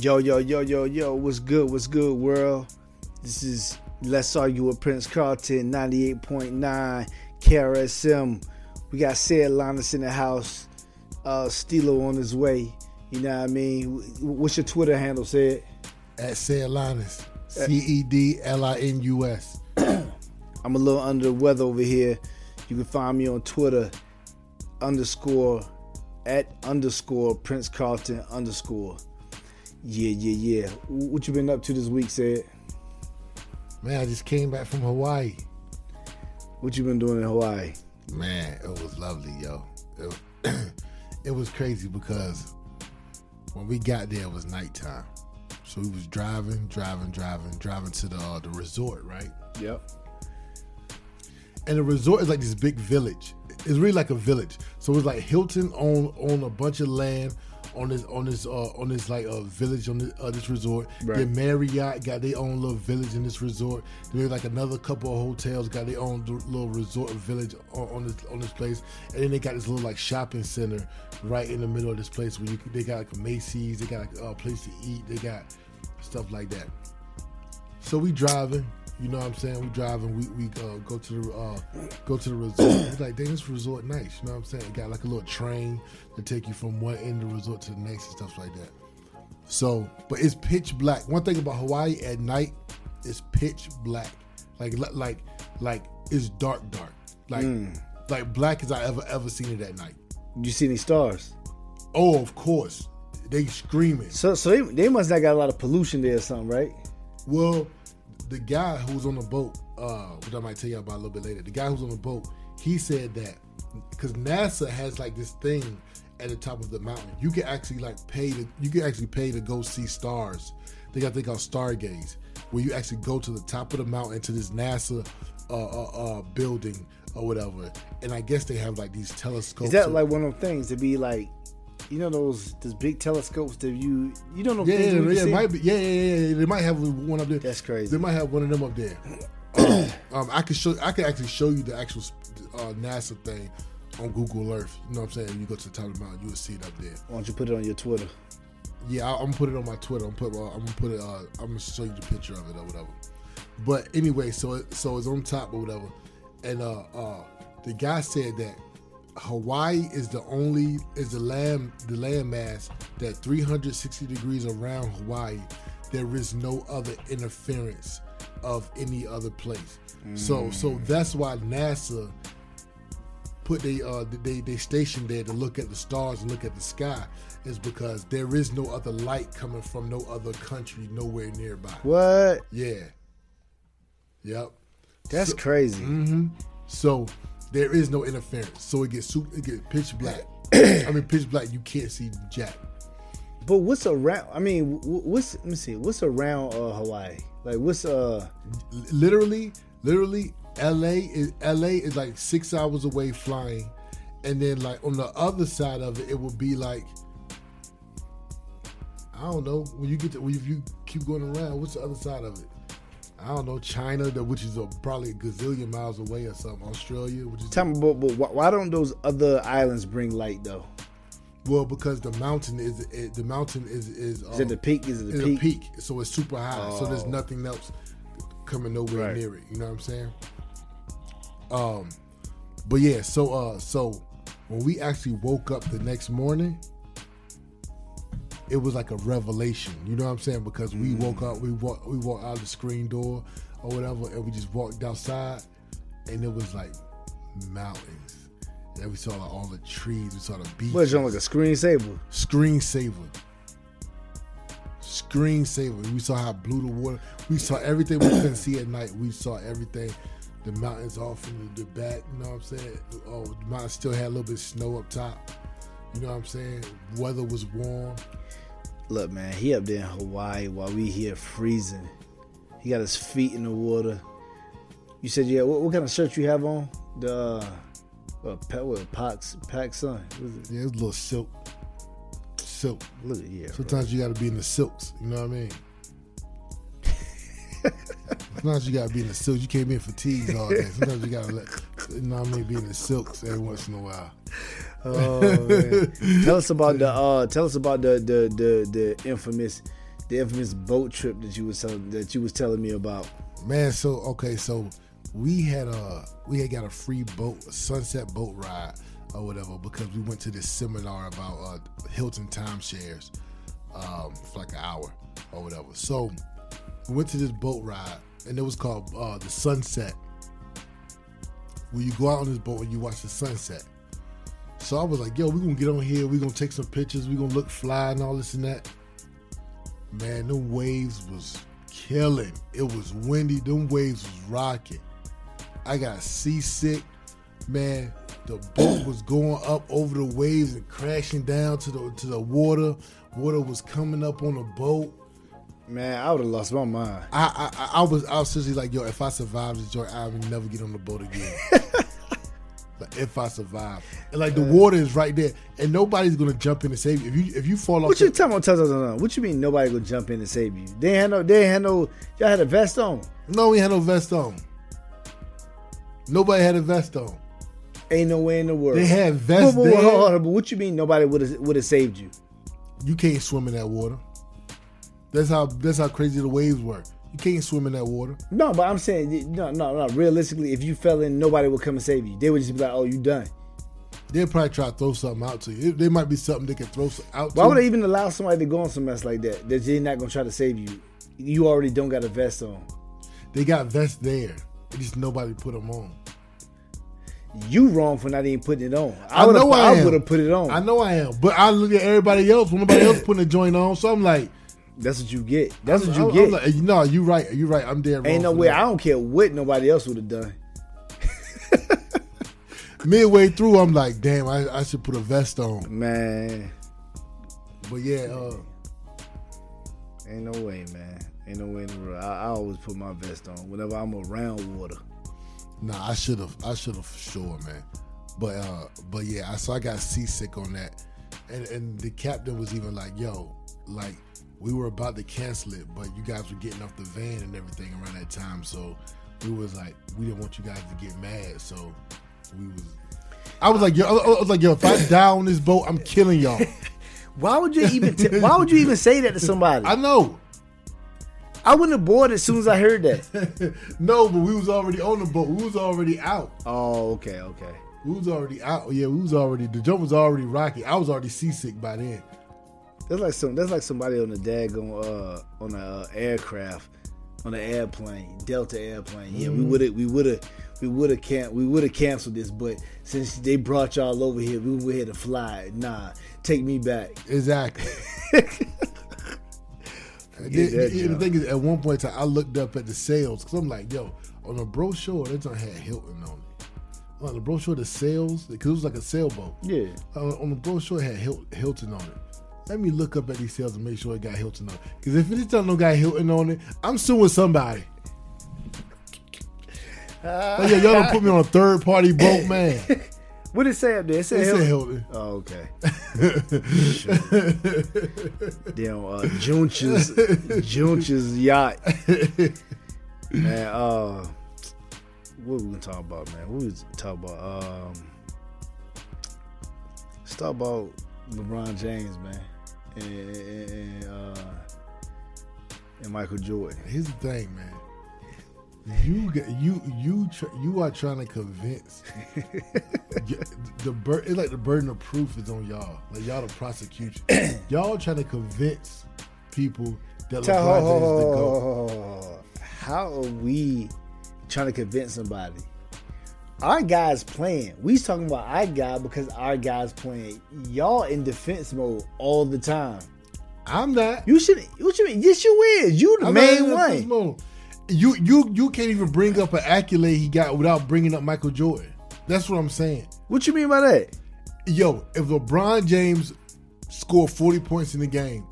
Yo, yo, yo, yo, yo, what's good? What's good, world? This is Let's Argue with Prince Carlton, 98.9 KRSM. We got Sid Linus in the house, uh, Stilo on his way. You know what I mean? What's your Twitter handle, Sid? At Sid Linus, C E D L I N U S. I'm a little under the weather over here. You can find me on Twitter, underscore, at underscore Prince Carlton underscore. Yeah, yeah, yeah. What you been up to this week, Sid? Man, I just came back from Hawaii. What you been doing in Hawaii? Man, it was lovely, yo. It, it was crazy because when we got there, it was nighttime. So we was driving, driving, driving, driving to the uh, the resort, right? Yep. And the resort is like this big village. It's really like a village. So it's like Hilton on on a bunch of land on this on this uh, on this like uh, village on this, uh, this resort. Right. Then Marriott got their own little village in this resort. Then there's like another couple of hotels got their own little resort village on, on this on this place. And then they got this little like shopping center right in the middle of this place where you they got like a Macy's, they got like a place to eat, they got stuff like that. So we driving. You know what I'm saying? We driving. We we uh, go to the uh, go to the resort. It's like, dang, this resort nice. You know what I'm saying? It got like a little train to take you from one end of the resort to the next and stuff like that. So, but it's pitch black. One thing about Hawaii at night, is pitch black. Like like like it's dark dark. Like like black as I ever ever seen it at night. You see any stars? Oh, of course. They screaming. So, so they, they must not got a lot of pollution there or something, right? Well, the guy who was on the boat, uh, which I might tell you about a little bit later, the guy who was on the boat, he said that because NASA has like this thing at the top of the mountain, you can actually like pay to you can actually pay to go see stars. They got thing called Stargaze, where you actually go to the top of the mountain to this NASA uh, uh, uh, building or whatever, and I guess they have like these telescopes. Is that like one of them things to be like, you know those those big telescopes that you you don't know Yeah, yeah, yeah, it might be. Yeah, yeah, yeah, yeah. They might have one up there. That's crazy. They might have one of them up there. um, I could show. I could actually show you the actual uh, NASA thing on Google Earth. You know what I'm saying? You go to the top of the mountain, you will see it up there. Why don't you put it on your Twitter? Yeah, I, I'm gonna put it on my Twitter. I'm put. Uh, I'm gonna put it. Uh, I'm gonna show you the picture of it or whatever. But anyway, so it, so it's on top or whatever, and uh, uh, the guy said that Hawaii is the only is the land the landmass that 360 degrees around Hawaii. There is no other interference of any other place. So so that's why NASA put they uh they they stationed there to look at the stars and look at the sky is because there is no other light coming from no other country nowhere nearby. What? Yeah. Yep. That's crazy. Mm-hmm. So there is no interference. So it gets super, it gets pitch black. I mean pitch black. You can't see jack. But what's around? I mean, what's let me see. What's around uh, Hawaii? Like what's uh? Literally, literally, LA is LA is like six hours away flying, and then like on the other side of it, it will be like I don't know when you get to when you keep going around. What's the other side of it? I don't know China, which is a, probably a gazillion miles away or something. Australia, which is Tell me, but, but why- don't those other islands bring light though? well because the mountain is it, the mountain is is, Is it the peak? Is it the peak? peak, so it's super high. So there's Oh. nothing else coming nowhere Right. near it. You know what I'm saying? Um, but yeah, so uh, so when we actually woke up the next morning, it was like a revelation. You know what I'm saying? Because we mm-hmm. woke up, we walked, we walked out the screen door or whatever, and we just walked outside, and it was like mountains. And we saw like all the trees, we saw the beach. What is it on like a screensaver? Screensaver. Screensaver. We saw how blue the water. We saw everything we couldn't see at night. We saw everything. The mountains off in the, the back. You know what I'm saying? Oh, the mountains still had a little bit of snow up top. You know what I'm saying? Weather was warm. Look, man, he up there in Hawaii while we here freezing. He got his feet in the water. You said, yeah. What, what kind of shirt you have on? The uh, what, what Pax Pax? Yeah, it's a little silk. Silk. Look at yeah. bro. Sometimes you got to be in the silks. You know what I mean? Sometimes you gotta be in the silks. You can't be in fatigues all day. Sometimes you gotta let, you know what I mean, be in the silks every once in a while. Oh, man. tell us about the uh, tell us about the the the, the infamous the infamous boat trip that you was telling that you was telling me about. Man, so okay, so we had a we had got a free boat, a sunset boat ride or whatever because we went to this seminar about uh, Hilton timeshares um, for like an hour or whatever. So we went to this boat ride and it was called uh, the Sunset. Where you go out on this boat and you watch the sunset. So I was like, yo, we're gonna get on here, we're gonna take some pictures, we're gonna look fly and all this and that. Man, the waves was killing. It was windy, them waves was rocking. I got seasick. Man, the boat was going up over the waves and crashing down to the to the water. Water was coming up on the boat. Man, I would have lost my mind. I, I I was I was seriously like, yo, if I survive this joint, I will never get on the boat again. like if I survive, and like the water is right there, and nobody's gonna jump in and save you. If you if you fall off, What you talking about? Tell us, no, no. What you mean nobody gonna jump in and save you? They had no. They had no. Y'all had a vest on. no, we had no vest on. Nobody had a vest on. Ain't no way in the world. They had vests but, there. but, hold on, but what you mean nobody would have would have saved you? You can't swim in that water. That's how that's how crazy the waves were. You can't swim in that water. No, but I'm saying no, no, no. Realistically, if you fell in, nobody would come and save you. They would just be like, "Oh, you done." They'll probably try to throw something out to you. It- There might be something they can throw out Why would they even allow somebody to go on some mess like that? That they're not gonna try to save you. You already don't got a vest on. They got vests there. It just nobody put them on. You wrong for not even putting it on. I I would have. know I I would have put it on. I know I am, but I look at everybody else. When nobody else putting a joint on, so I'm like, That's what you get. That's what you I'm, get. I'm like, no, you right. You right. I'm dead wrong. Ain't no way. that. I don't care what nobody else would have done. Midway through, I'm like, damn, I, I should put a vest on. Man, But yeah, uh, ain't no way, man. Ain't no way in the world. I, I always put my vest on whenever I'm around water. Nah, I should have. I should have for sure, man. But uh, but yeah, I, so I got seasick on that, and and the captain was even like, "Yo, like we were about to cancel it, but you guys were getting off the van and everything around that time, so we was like, we didn't want you guys to get mad, so we was." I was like, yo, I was like, yo, if I die on this boat, I'm killing y'all. Why would you even? T- why would you even say that to somebody? I know. I, wouldn't have bored as soon as I heard that. no, but we was already on the boat. We was already out. Oh, okay, okay. We was already out. Yeah, we was already. The jump was already rocky. I was already seasick by then. That's like some. That's like somebody on the daggone uh on a uh, aircraft, on an airplane, Delta airplane. Yeah, we would have, we would have, we would have can we would have canceled this, but since they brought y'all over here, we were here to fly. Nah, take me back. Exactly. And Get then- that and the thing is, at one point in time, I looked up at the sails because I'm like, yo, on the brochure, that joint had Hilton on it. On the brochure, the sails, because it was like a sailboat. Yeah. Uh, on the brochure, it had Hilton on it. Let me look up at these sails and make sure it got Hilton on it. Because if it don't no got Hilton on it, I'm suing somebody. Like, yeah, y'all don't put me on a third party boat, man. What did it say up there? It said, It said Hilton. Hilton. Oh, okay. Damn, uh, Junch's Junch's yacht. Man, uh, what we gonna talk about, man? What we talking about? Um, let's talk about LeBron James, man, and, and, uh, and Michael Jordan. Here's the thing, man. You you you tr- you are trying to convince the bur- it's like the burden of proof is on y'all. Like y'all the prosecution. y'all trying to convince people that Tell- LeBron James is the goat. How are we trying to convince somebody? Our guy's playing. We talking about our guy because our guy's playing. Y'all in defense mode all the time. I'm not. You should. What you mean? Yes, you is. You the I'm main one. moment. You you you can't even bring up an accolade he got without bringing up Michael Jordan. That's what I'm saying. What you mean by that? Yo, if LeBron James scored 40 points in the game,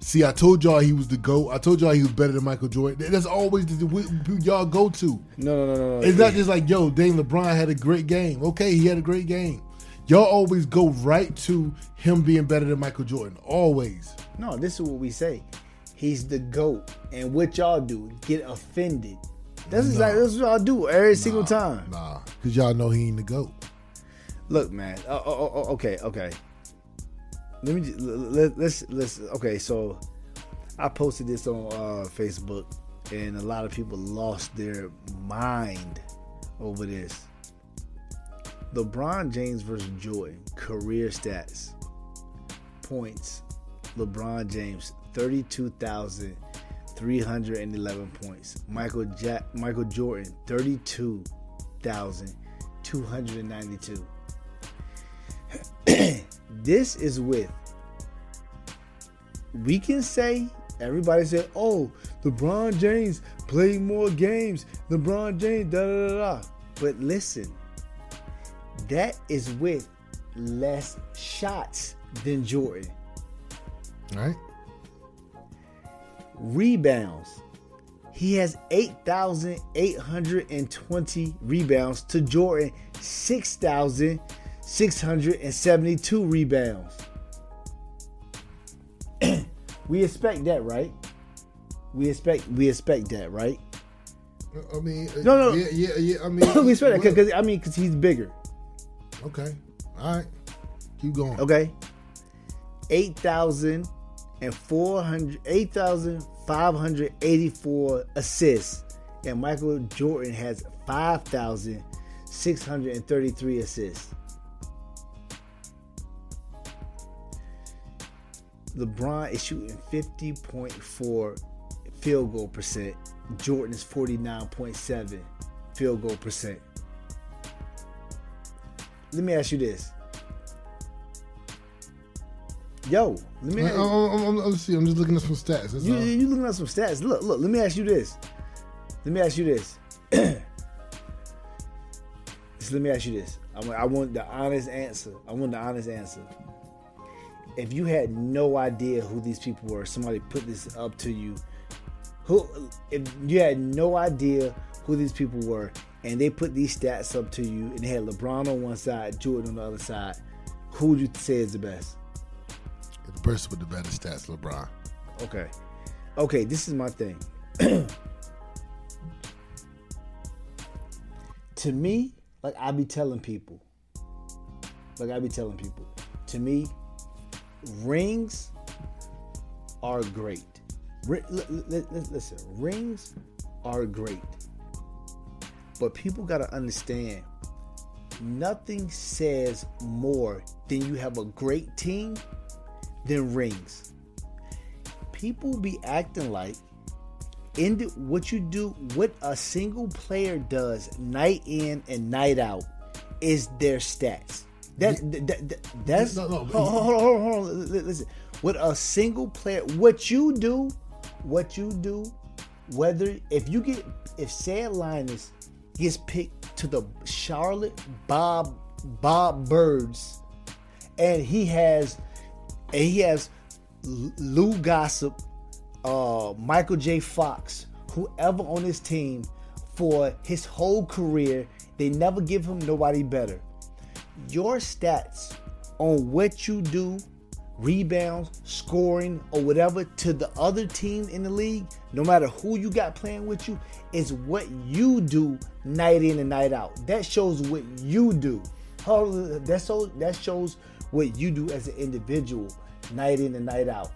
see, I told y'all he was the GOAT. I told y'all he was better than Michael Jordan. That's always the, the y'all go to. No, no, no, no. It's not just like, yo, Dame LeBron had a great game. Okay, he had a great game. Y'all always go right to him being better than Michael Jordan. Always. No, this is what we say. He's the goat, and what y'all do get offended. That's exactly that's what y'all do every single time. Nah, because y'all know he ain't the GOAT. Look, man. Oh, oh, oh, oh okay, okay. Let me let, let's let's okay. So I posted this on uh, Facebook, and a lot of people lost their mind over this. LeBron James versus Jordan career stats points. LeBron James 32,311 points. Michael Jack Michael Jordan 32,292. this is with we can say everybody said, "Oh, LeBron James played more games. LeBron James da da da da." But listen, that is with less shots than Jordan. All right. Rebounds. He has 8,820 rebounds to Jordan 6,672 rebounds. we expect that, right? We expect we expect that, right? I mean, uh, No, no. yeah, yeah, yeah. I mean, we expect that because I mean because he's bigger. okay, all right, keep going. Okay. 8,400 8,584 assists. And Michael Jordan has 5,633 assists. LeBron is shooting 50.4 field goal percent. Jordan is 49.7 field goal percent. Let me ask you this. Yo, let me I, am I'm, I'm, see, I'm just looking at some stats. That's you, all. you looking at some stats. Look, look, let me ask you this. Let me ask you this. Just let me ask you this. I want, I want the honest answer. I want the honest answer. If you had no idea who these people were, somebody put this up to you. Who, if you had no idea who these people were, and they put these stats up to you, and they had LeBron on one side, Jordan on the other side, who would you say is the best? the person with the better stats, LeBron. Okay. Okay, this is my thing. to me, like I be telling people, like I be telling people, to me, rings are great. Listen, rings are great. But people got to understand nothing says more than you have a great team than rings. People be acting like in the, what you do, what a single player does night in and night out is their stats. That, that, that- that's No, no, hold, on, hold on, hold on, Listen, what a single player, what you do, what you do, whether if you get if Sam Linus gets picked to the Charlotte Bob Bob Birds, and he has and he has Lou Gossett, uh, Michael J. Fox, whoever on his team for his whole career. They never give him nobody better. Your stats on what you do, rebounds, scoring, or whatever to the other team in the league, no matter who you got playing with you, is what you do night in and night out. That shows what you do. That shows that shows what you do as an individual, night in and night out.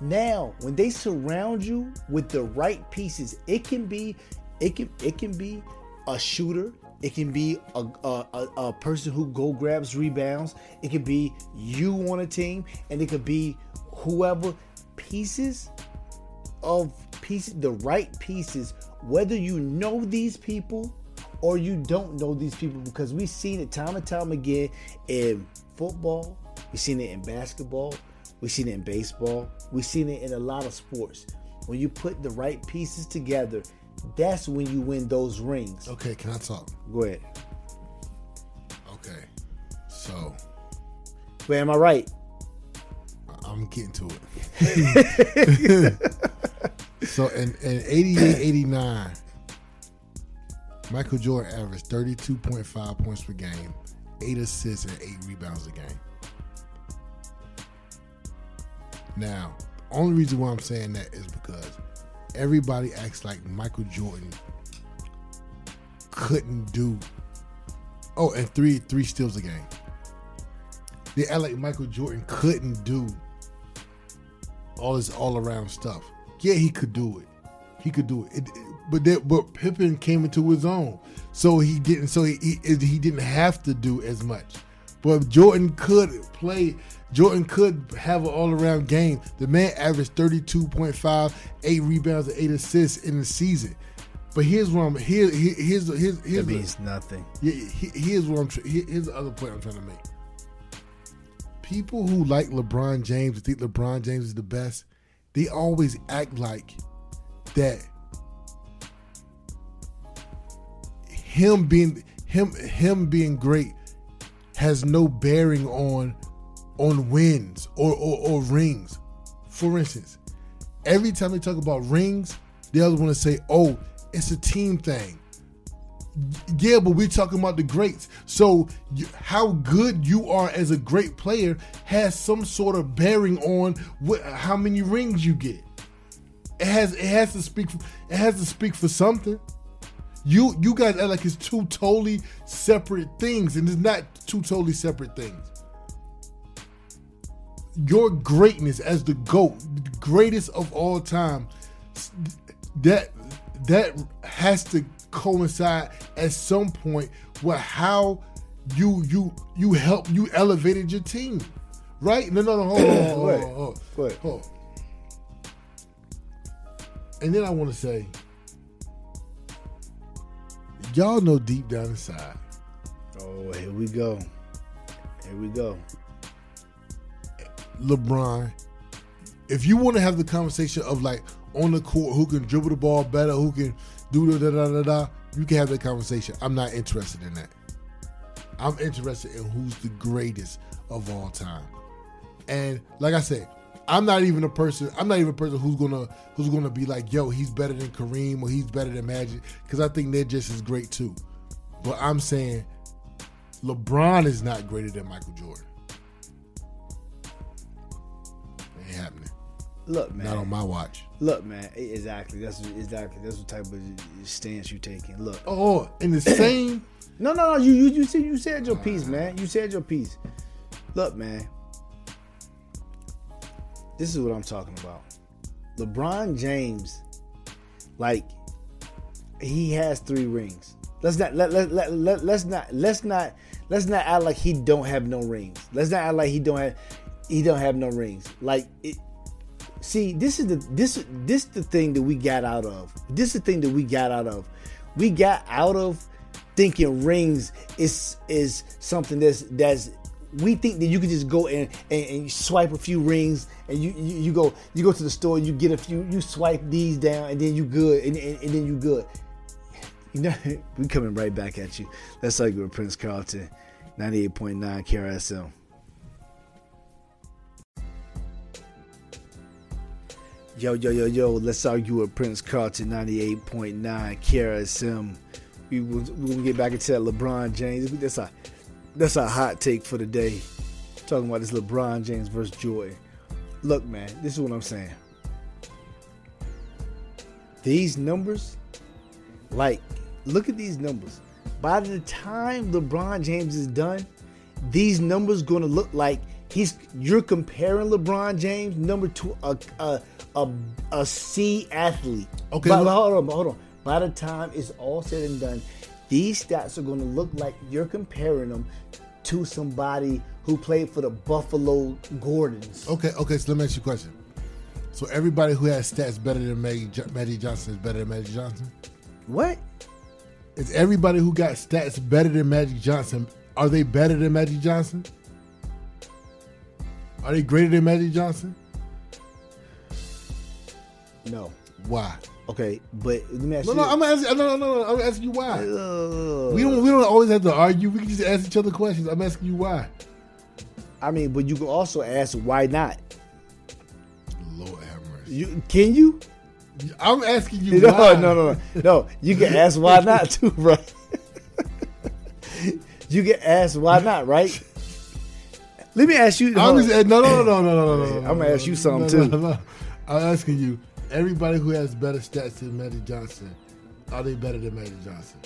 Now, when they surround you with the right pieces, it can be, it can, it can be a shooter. It can be a, a, a, person who go grabs rebounds. It could be you on a team, and it could be whoever pieces of pieces, the right pieces, whether you know these people or you don't know these people, because we've seen it time and time again in football, we've seen it in basketball, we've seen it in baseball, we've seen it in a lot of sports. When you put the right pieces together, that's when you win those rings. Okay, can I talk? Go ahead. Okay, so Wait, am I right? I'm getting to it. so in, in 88 89, Michael Jordan averaged 32.5 points per game, 8 assists, and 8 rebounds a game. Now, only reason why I'm saying that is because everybody acts like Michael Jordan couldn't do. Oh, and three three steals a game. They act like Michael Jordan couldn't do all this all around stuff. Yeah, he could do it. He could do it. it, it but there, but Pippen came into his own, so he didn't. So he, he he didn't have to do as much. But Jordan could play. Jordan could have an all-around game. The man averaged 32.5, eight rebounds, and eight assists in the season. But here's what I'm here. here here's here's here's That means nothing. yeah, here's what I'm. here- Here's the other point I'm trying to make. People who like LeBron James think LeBron James is the best. They always act like that. Him being him him being great has no bearing on on wins or, or, or rings. For instance, every time they talk about rings, they always want to say, "Oh, it's a team thing." Yeah, but we're talking about the greats. So, you, how good you are as a great player has some sort of bearing on how many rings you get. It has it has to speak. It has to speak for something. You you guys act like it's two totally separate things, and it's not two totally separate things. Your greatness as the goat, greatest of all time, that that has to coincide at some point with how you you you help you elevated your team, right? No, no, no. Hold on, hold on, hold on, hold on. And then I want to say, y'all know deep down inside, Oh, here we go. Here we go. LeBron. If you want to have the conversation of like on the court, who can dribble the ball better, who can do da da da da you can have that conversation. I'm not interested in that. I'm interested in who's the greatest of all time. And like I said, I'm not even a person. I'm not even a person who's gonna who's gonna be like, yo, he's better than Kareem or he's better than Magic, because I think they're just as great too. But I'm saying LeBron is not greater than Michael Jordan. Look, man. Not on my watch. Look, man. Exactly. That's exactly. That's what type of stance you're taking. Look. Oh, in the same. No, no, no. You, you, you said, you said your piece, man. You said your piece. Look, man. This is what I'm talking about. LeBron James, like, he has three rings. Let's not let, let, let, let let's not let's not let's not act like he don't have no rings. Let's not act like he don't have he don't have no rings. Like it, see, this is the this this the thing that we got out of. This is the thing that we got out of. We got out of thinking rings is is something that's that's we think that you can just go and, and, and swipe a few rings and you, you you go you go to the store you get a few you swipe these down and then you good and, and, and then you good you know we coming right back at you let's argue with prince carlton 98.9 KRSM. Yo, yo, yo, yo, let's argue with Prince Carlton 98.9 KRSM. We will we gonna get back into that LeBron James. That's a that's a hot take for the day. Talking about this LeBron James versus Jordan. Look, man, this is what I'm saying. These numbers, like, look at these numbers. By the time LeBron James is done, these numbers gonna look like he's you're comparing LeBron James number to a a a, a C athlete. Okay, But- look- hold on, hold on. By the time it's all said and done, these stats are gonna look like you're comparing them to somebody who played for the Buffalo Gordons. Okay, okay. So let me ask you a question. So everybody who has stats better than Jo- Magic Johnson is better than Magic Johnson. What? Is everybody who got stats better than Magic Johnson? Are they better than Magic Johnson? Are they greater than Magic Johnson? No. Why? Okay, but let me ask No, you. no. I'm asking. No, no, no, no. I'm asking you why. Uh, We don't. We don't always have to argue. We can just ask each other questions. I'm asking you why. I mean, but you can also ask why not. Lord have mercy. You can you? I'm asking you No, why. no, no, no, no. You can ask why not too, bro. you can ask why not, right? Let me ask you. I'm just, no, no, no, no, no, no, no, no. I'm gonna ask you something, no, too. No, no. I'm asking you. Everybody who has better stats than Magic Johnson, are they better than Magic Johnson?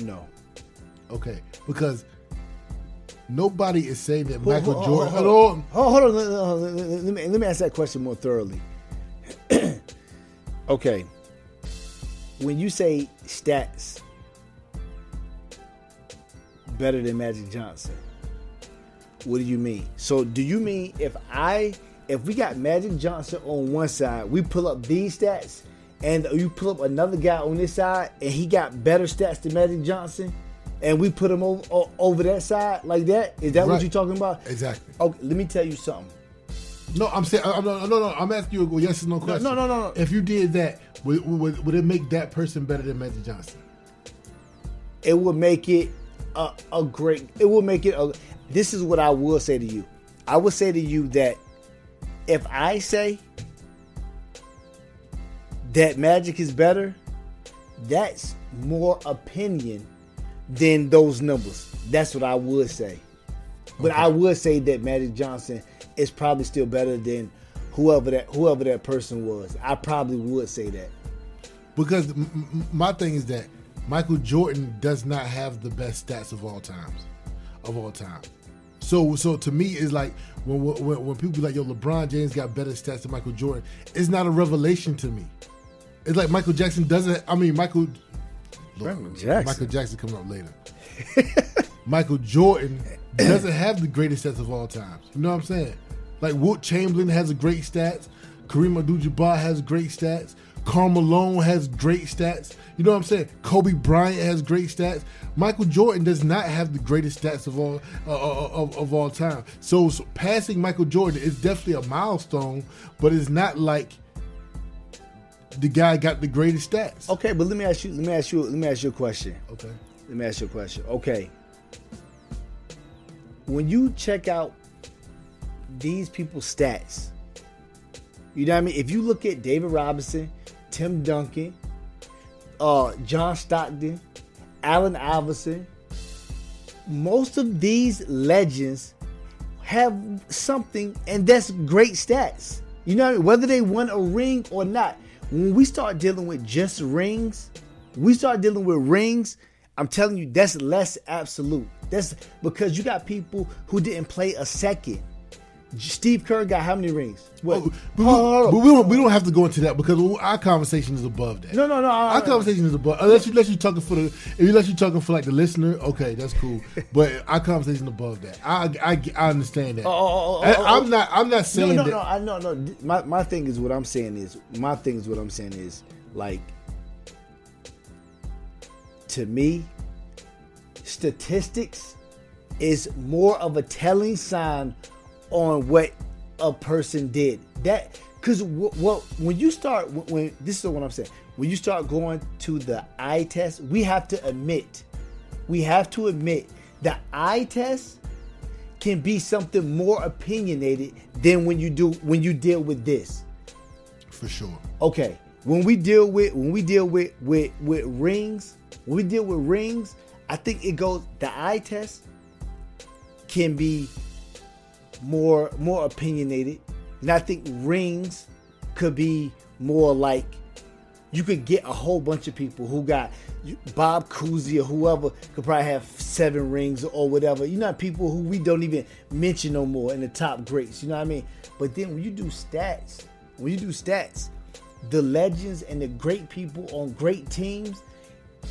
No. Okay, because Nobody is saying that Michael hold, Jordan. Hold, hold, hold, hold on. Let, let, let, me, let me ask that question more thoroughly. okay. When you say stats better than Magic Johnson, what do you mean? So, do you mean if I if we got Magic Johnson on one side, we pull up these stats, and you pull up another guy on this side, and he got better stats than Magic Johnson, and we put him over, over that side like that? Is that right. what you're talking about? Exactly. Okay, let me tell you something. No, I'm saying I'm, no, no, no. I'm asking you a yes or no question. No, no, no, no. If you did that, would, would, would it make that person better than Magic Johnson? It would make it a, a great. It will make it a. This is what I will say to you. I will say to you that if I say that Magic is better, that's more opinion than those numbers. That's what I would say. But okay. I would say that Magic Johnson is probably still better than whoever that whoever that person was. I probably would say that. Because my thing is that Michael Jordan does not have the best stats of all times, of all time. So, so to me, it's like when, when when people be like, "Yo, LeBron James got better stats than Michael Jordan," it's not a revelation to me. It's like Michael Jackson doesn't. I mean, Michael. Michael Jackson. Michael Jackson coming up later. Michael Jordan doesn't have the greatest stats of all times. You know what I'm saying? Like Wilt Chamberlain has a great stats. Kareem Abdul-Jabbar has great stats. Karl Malone has great stats. You know what I'm saying? Kobe Bryant has great stats. Michael Jordan does not have the greatest stats of all uh, uh, of, of all time. So, so, passing Michael Jordan is definitely a milestone, but it's not like the guy got the greatest stats. Okay, but let me ask you. Let me ask you. Let me ask you a question. Okay. Let me ask you a question. Okay. When you check out these people's stats, you know what I mean? If you look at David Robinson, Tim Duncan, uh, John Stockton, Allen Iverson, most of these legends have something, and that's great stats. You know, whether they won a ring or not. When we start dealing with just rings, we start dealing with rings. I'm telling you, that's less absolute. That's because you got people who didn't play a second. Steve Kerr got how many rings? What? Oh, but, oh, we, but we, don't. We don't have to go into that because our conversation is above that. No, no, no. Our conversation is above. Unless you let you talking for the. If you let you talking for like the listener, okay, that's cool. but our conversation above that. I I, I understand that. Oh, oh, oh, oh I, am oh, oh. not. I'm not saying no, no, that. No, I no, no. My my thing is what I'm saying is my thing is what I'm saying is like to me, statistics is more of a telling sign on what a person did. That because well, when you start when, when this is what I'm saying. When you start going to the eye test, we have to admit, we have to admit the eye test can be something more opinionated than when you do when you deal with this. For sure. Okay. When we deal with when we deal with with with rings, when we deal with rings, I think it goes the eye test can be more more opinionated. And I think rings could be more like you could get a whole bunch of people who got Bob Cousy or whoever could probably have seven rings or whatever. You know, people who we don't even mention no more in the top greats. You know what I mean? But then when you do stats, when you do stats, the legends and the great people on great teams,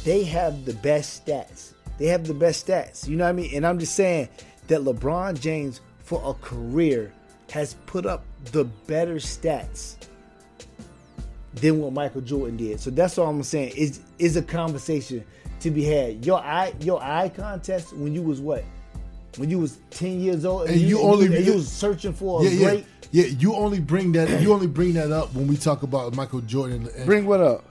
they have the best stats. They have the best stats. You know what I mean? And I'm just saying that LeBron James for a career has put up the better stats than what Michael Jordan did. So that's all I'm saying. Is is a conversation to be had. Your eye your eye contest when you was what? When you was ten years old and, and you, you, only and you was searching for yeah, a great yeah. yeah, you only bring that you only bring that up when we talk about Michael Jordan. And, bring what up?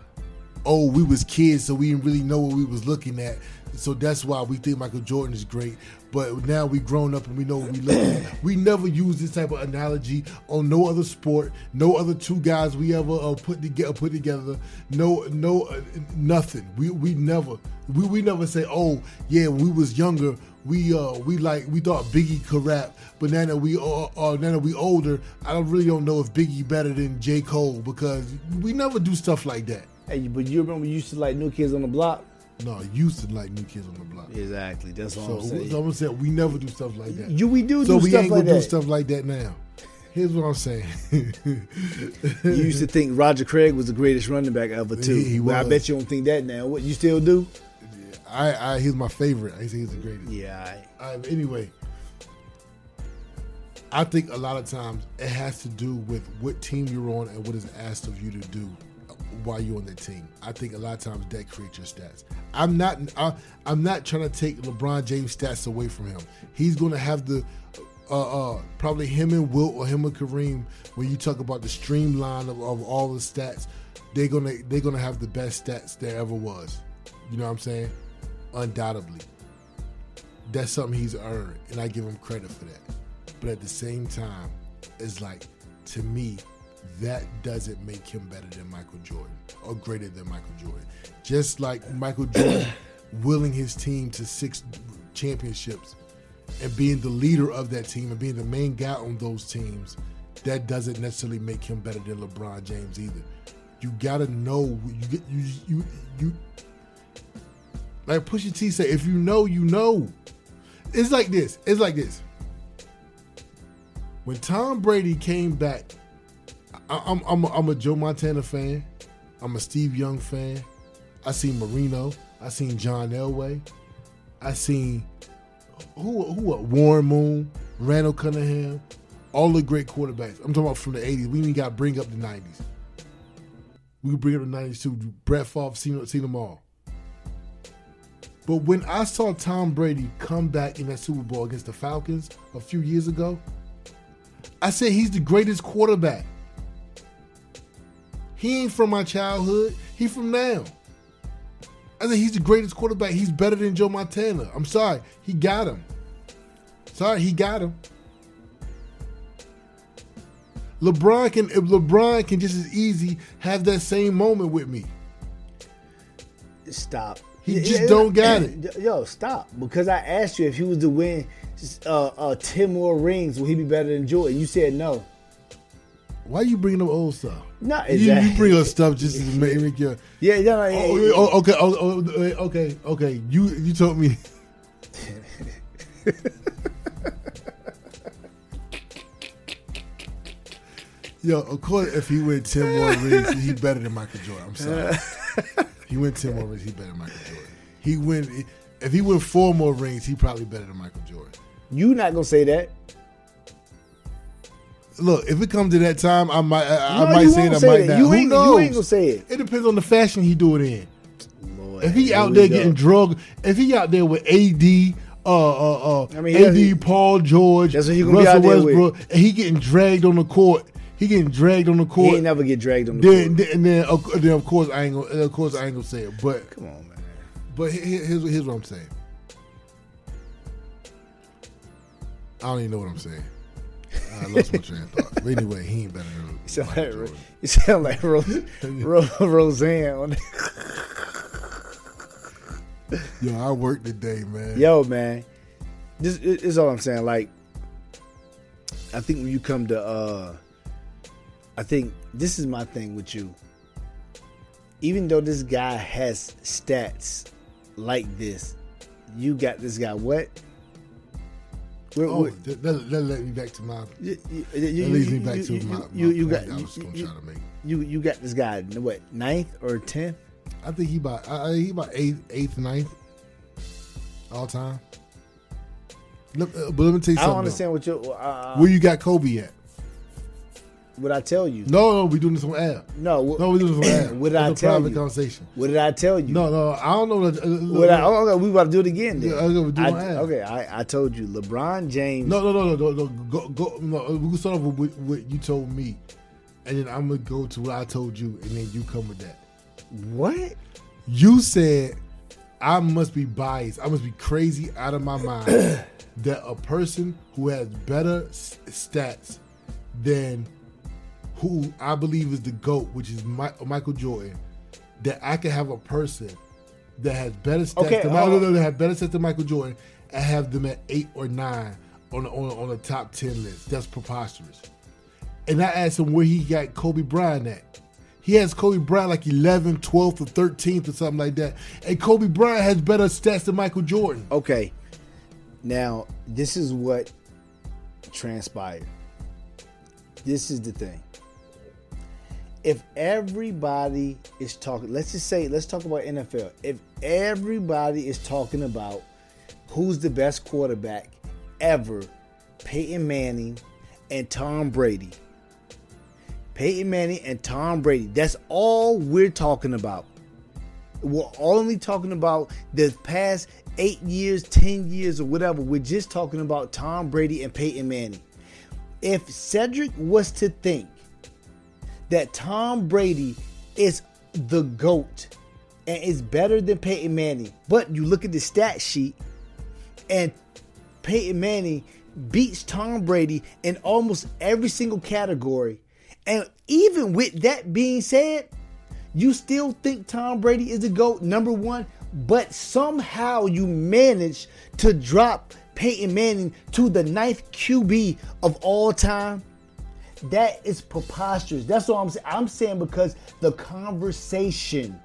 Oh, we was kids, so we didn't really know what we was looking at. So that's why we think Michael Jordan is great. But now we grown up and we know we look. We never use this type of analogy on no other sport, no other two guys we ever uh, put together. Put together, no, no, uh, nothing. We we never we, we never say, oh yeah, we was younger. We uh we like we thought Biggie could rap, but now that we uh, uh now that we older, I don't really don't know if Biggie better than J Cole because we never do stuff like that. Hey, but you remember you used to like New Kids on the Block? No, used to like New Kids on the Block. Exactly. That's all So, I'm saying. so I'm saying we never do stuff like that. you we do so do we stuff ain't like gonna do that. stuff like that now. Here's what I'm saying. You used to think Roger Craig was the greatest running back ever too. He- he But I bet you don't think that now. What you still do? I, I he's my favorite. I say he's the greatest. Yeah. I, Uh, anyway, I think a lot of times it has to do with what team you're on and what is asked of you to do while you're on the team. I think a lot of times that creates your stats. I'm not. I, I'm not trying to take LeBron James stats away from him. He's going to have the. Uh, uh, probably him and Wilt or him and Kareem. When you talk about the streamline of, of all the stats, they're gonna they're gonna have the best stats there ever was. You know what I'm saying? Undoubtedly that's something he's earned, and I give him credit for that. But at the same time, it's like to me, that doesn't make him better than Michael Jordan or greater than Michael Jordan. Just like Michael Jordan willing his team to six championships and being the leader of that team and being the main guy on those teams, that doesn't necessarily make him better than LeBron James either. You gotta know you get you you you like Pusha T say, if you know, you know. It's like this. It's like this. When Tom Brady came back, I'm I'm a, I'm a Joe Montana fan. I'm a Steve Young fan. I seen Marino. I seen John Elway. I seen who who Warren Moon, Randall Cunningham, all the great quarterbacks. I'm talking about from the 80s. We even got to bring up the 90s. We bring up the 90s too. Brett Favre, seen, seen them all. But when I saw Tom Brady come back in that Super Bowl against the Falcons a few years ago, I said he's the greatest quarterback. He ain't from my childhood. He from now. I think he's the greatest quarterback. He's better than Joe Montana. I'm sorry. He got him. Sorry, he got him. LeBron can if LeBron can just as easy have that same moment with me. stop. He just don't got it. Yo, stop. Because I asked you if he was to win uh, uh, ten more rings, will he be better than Jordan? You said no. Why you bringing up old stuff? Not You, exactly. you bring up stuff just to make, make your. Yeah, yeah, no, yeah, Oh, yeah. oh, okay, oh, oh, eh, okay, okay. You you told me. Yo, of course, if he win ten more rings, he better than Michael Jordan. I'm sorry. he win ten more rings, he better than Michael Jordan. He win if he win four more rings, he probably better than Michael Jordan. You not gonna say that? Look, if it comes to that time, I might I, I might say it. I say might that. not. You Who ain't- you ain't gonna say it. It depends on the fashion he do it in. Lord, If he out there getting drugged, if he out there with AD, uh, uh, uh, I mean, he- AD, Paul George, That's what he gonna be Russell out there with. Westbrook, and he getting dragged on the court, he getting dragged on the court. he ain't never get dragged on the then, court. then, and then, of, then of course I ain't gonna, of course I ain't gonna say it, but Come on, man. but he- he- here's here's what I'm saying. I don't even know what I'm saying. I lost my train of thought. But anyway, he ain't better than You sound Michael like Jordan. you sound like Rose, Ro- Roseanne. On Yo, I worked today, man. Yo, man, this is is all I'm saying. Like, I think when you come to, uh I think this is my thing with you. Even though this guy has stats like this, you got this guy what? What- Oh, what- that, that, that led me back to my you, you, That you, leads you- me back you- to you- my, my you, you point got I was gonna try to make. you you got this guy what ninth or tenth? I think he about I, he about eighth, eighth, ninth, all time. Look, uh, but let me tell you something. I don't understand what you uh, Where you got Kobe at? What I tell you. No, no, we doing this on air. No, what, No, we doing this on air. What did I It's a tell private you? conversation. what did I tell you? No, no, I don't know. That, uh, What I, oh, okay, we about to do it again. Then. Yeah, okay, we'll do it I- on air. okay, I, I told you, LeBron James. no, no, no, no, no, no. Go, go. No, we can start off with what, what you told me, and then I'm gonna go to what I told you, and then you come with that. What? You said I must be biased. I must be crazy out of my mind that a person who has better s- stats than who I believe is the GOAT, which is Mi- Michael Jordan, that I can have a person that has better stats Okay, than, uh, no, that have better stats than Michael Jordan and have them at eight or nine on the, on, the- on the top 10 list. That's preposterous. And I asked him where he got Kobe Bryant at. He has Kobe Bryant like 11th, 12th, or 13th or something like that. And Kobe Bryant has better stats than Michael Jordan. Okay. Now, this is what transpired. This is the thing. If everybody is talking, let's just say, let's talk about NFL. If everybody is talking about who's the best quarterback ever, Peyton Manning and Tom Brady. Peyton Manning and Tom Brady. That's all we're talking about. We're only talking about the past eight years, 10 years, or whatever. We're just talking about Tom Brady and Peyton Manning. If Cedric was to think that Tom Brady is the GOAT and is better than Peyton Manning, but you look at the stat sheet and Peyton Manning beats Tom Brady in almost every single category. And even with that being said, you still think Tom Brady is the GOAT, number one, but somehow you manage to drop Peyton Manning to the ninth QB of all time. That is preposterous. That's what I'm saying. I'm saying because the conversation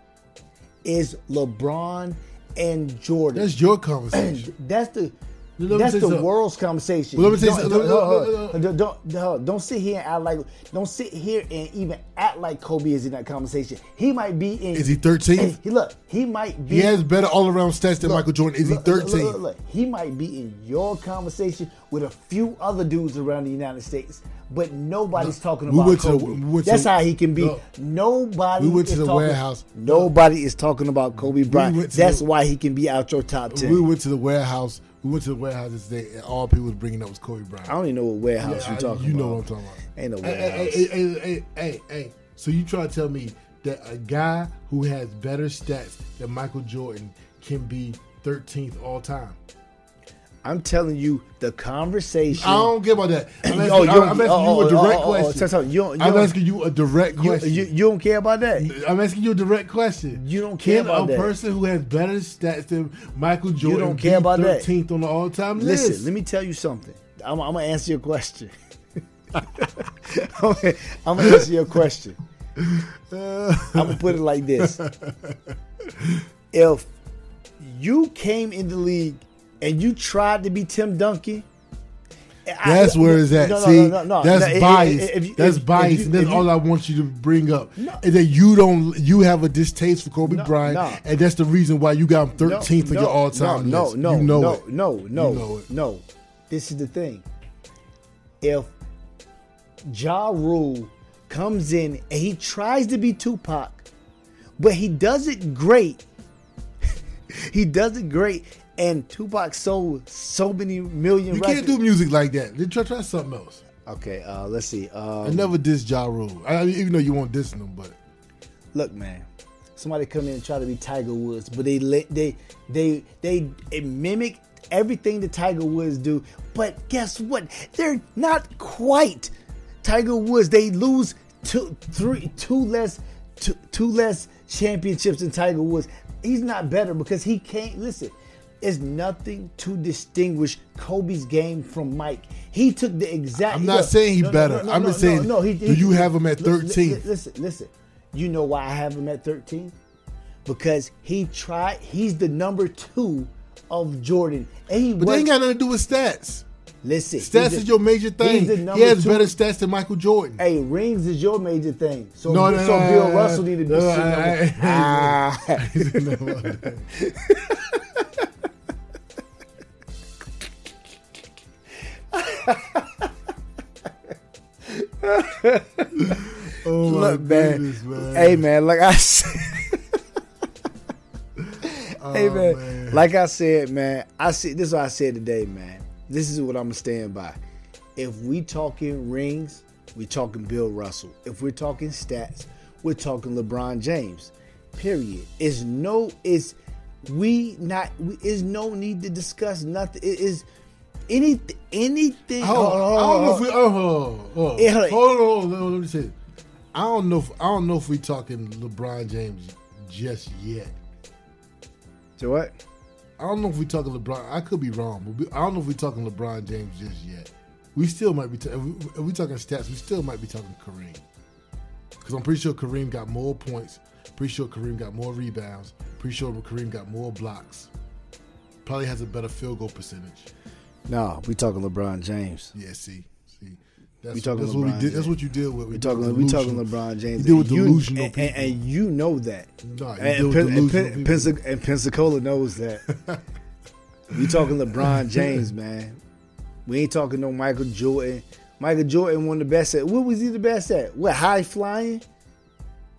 is LeBron and Jordan. That's your conversation. That's the that's the something. world's conversation. Well, let me Don't- don't- Let- let- hold- let- hold- Don't, don't, don't, don't sit here and act like don't sit here and even act like Kobe is in that conversation. He might be in. Is he thirteen? He look. He might be. He has better all around stats than look, Michael Jordan. Is he look, look, 13th? look, look, He might be in your conversation with a few other dudes around the United States, but nobody's talking we about to the- Kobe. we to That's the- how he can be. Nobody. we went to is the talking- warehouse. Nobody is talking about Kobe Bryant. to That's the- why he can be out your top ten. We went to the warehouse. We went to the warehouse today, and all people was bringing up was Kobe Bryant. I don't even know what warehouse Yeah, you're talking about. you about. know what I'm talking about. Ain't no Hey, warehouse. hey, hey, hey, hey, hey, hey. So you try to tell me that a guy who has better stats than Michael Jordan can be 13th all time? I'm telling you, the conversation. I don't care about that. I'm asking, Oh, you I'm asking oh, you a direct oh, question. so- so you you I'm asking you a direct question. you, you don't care about that. I'm asking you a direct question. You don't care Can about a that. person who has better stats than Michael Jordan don't care be about that. 13th on the all-time Listen, list? let me tell you something. I'm, I'm gonna answer your question. I'm gonna answer your question. I'm gonna put it like this: If you came in the league and you tried to be Tim Duncan, I- That's where it's at. No, no, See, no, no, no. that's No, bias. that's if- bias. if you- and that's you- all I want you to bring up. No. Is that you don't you have a distaste for Kobe Bryant, no. and that's the reason why you got him 13th on no, your all-time no, list. No, you know no, it. no, no, You know it. no. This is the thing. If Ja Rule comes in and he tries to be Tupac, but he does it great. he does it great, and Tupac sold so many million You records. can't do music like that. Then try try something else. okay, uh, let's see. Um, I never diss Ja Rule. I, even though you won't diss him, but look, man. Somebody come in and try to be Tiger Woods, but they let they they they, they mimic everything that Tiger Woods do. But guess what? They're not quite Tiger Woods. They lose two, three, two less, two, two less championships than Tiger Woods. He's not better because he can't listen. It's nothing to distinguish Kobe's game from Mike. He took the exact. I'm not saying he better. I'm just saying, No, he- do you have him at li- li- 13? Listen, listen. You know why I have him at 13? Because he tried. He's the number two of Jordan, and he but was, they ain't got nothing to do with stats. listen. Stats he's is your major thing. He has two- better stats than Michael Jordan. Hey, rings is your major thing. So, No, no, so no, Bill no, Russell no, needed to no, oh Look, man. goodness, man. Hey, man. Like I said. Oh, hey, Oh, man. man. Like I said, man. I see. This is what I said today, man. This is what I'm gonna stand by. If we talking rings, we talking Bill Russell. If we're talking stats, we're talking LeBron James. Period. Is no is we not we, is no need to discuss nothing. It is any anything. Hold on, I don't know if we. Oh, oh, oh. Hold on. hold on, hold on. Let me say. I don't know. If, I don't know if we talking LeBron James just yet. So what? I don't know if we talking LeBron. I could be wrong, but we, I don't know if we talking LeBron James just yet. We still might be. Ta- if, we, if we talking stats, we still might be talking Kareem. Because I'm pretty sure Kareem got more points. Pretty sure Kareem got more rebounds. Pretty sure Kareem got more blocks. Probably has a better field goal percentage. No, we talking LeBron James. Yeah, see, see. That's, We talking that's what we LeBron did. That's what you deal with. We talking. We talking LeBron James. You deal with and you- delusional and, people. and, and you know that. No, you and, deal with delusional people. Pensac- and Pensacola knows that. we talking LeBron James, man. We ain't talking no Michael Jordan. Michael Jordan won the best at. What was he the best at? What high flying?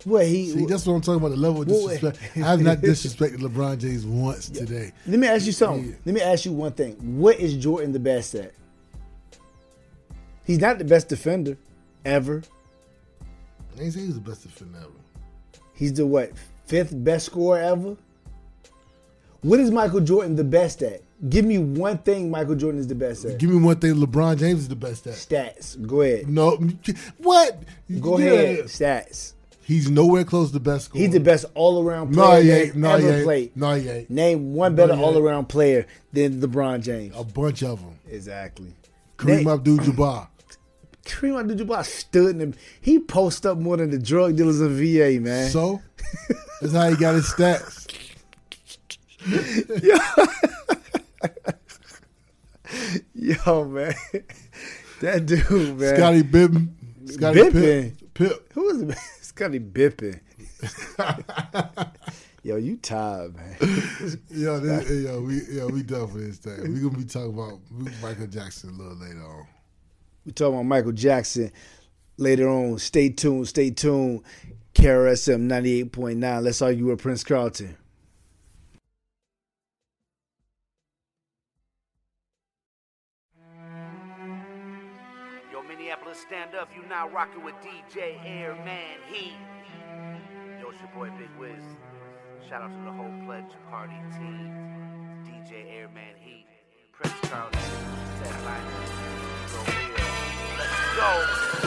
What he? See, that's what I'm talking about. The level of disrespect. I have not disrespected LeBron James once today. Let me ask you something. Yeah. Let me ask you one thing. What is Jordan the best at? He's not the best defender ever. I ain't say he's the best defender ever. He's the what? Fifth best scorer ever? What is Michael Jordan the best at? Give me one thing Michael Jordan is the best at. Give me one thing LeBron James is the best at. Stats. Go ahead. No, what? Go Yeah. ahead. Stats. He's nowhere close to the best scorer. He's the best all around No, player he that ain't. No, he ever ain't. played. No, he ain't. Name one better he ain't. all around player than LeBron James. A bunch of them. Exactly. Kareem Abdul-Jabbar. Kareem Abdul-Jabbar stood in him. He post up more than the drug dealers in VA, man. So that's how he got his stats. Yo, Yo man. that dude, man. Scotty Bippen. Scotty Bippen? Pip. Pip. Who is it? Scotty bipping. Yo, you tired, man. Yo, this, yo, we yo, we done for this thing. We gonna be talking about Michael Jackson a little later on. We talking about Michael Jackson later on. Stay tuned. Stay tuned. KRSM 98.9. Let's argue with Prince Carlton. Stand up. You now rocking with DJ Airman Heat. Yo, it's your boy Big Wiz. Shout out to the whole Pledge Party team. DJ Airman Heat. Prince Carlton. Set liners. Go. Let's go.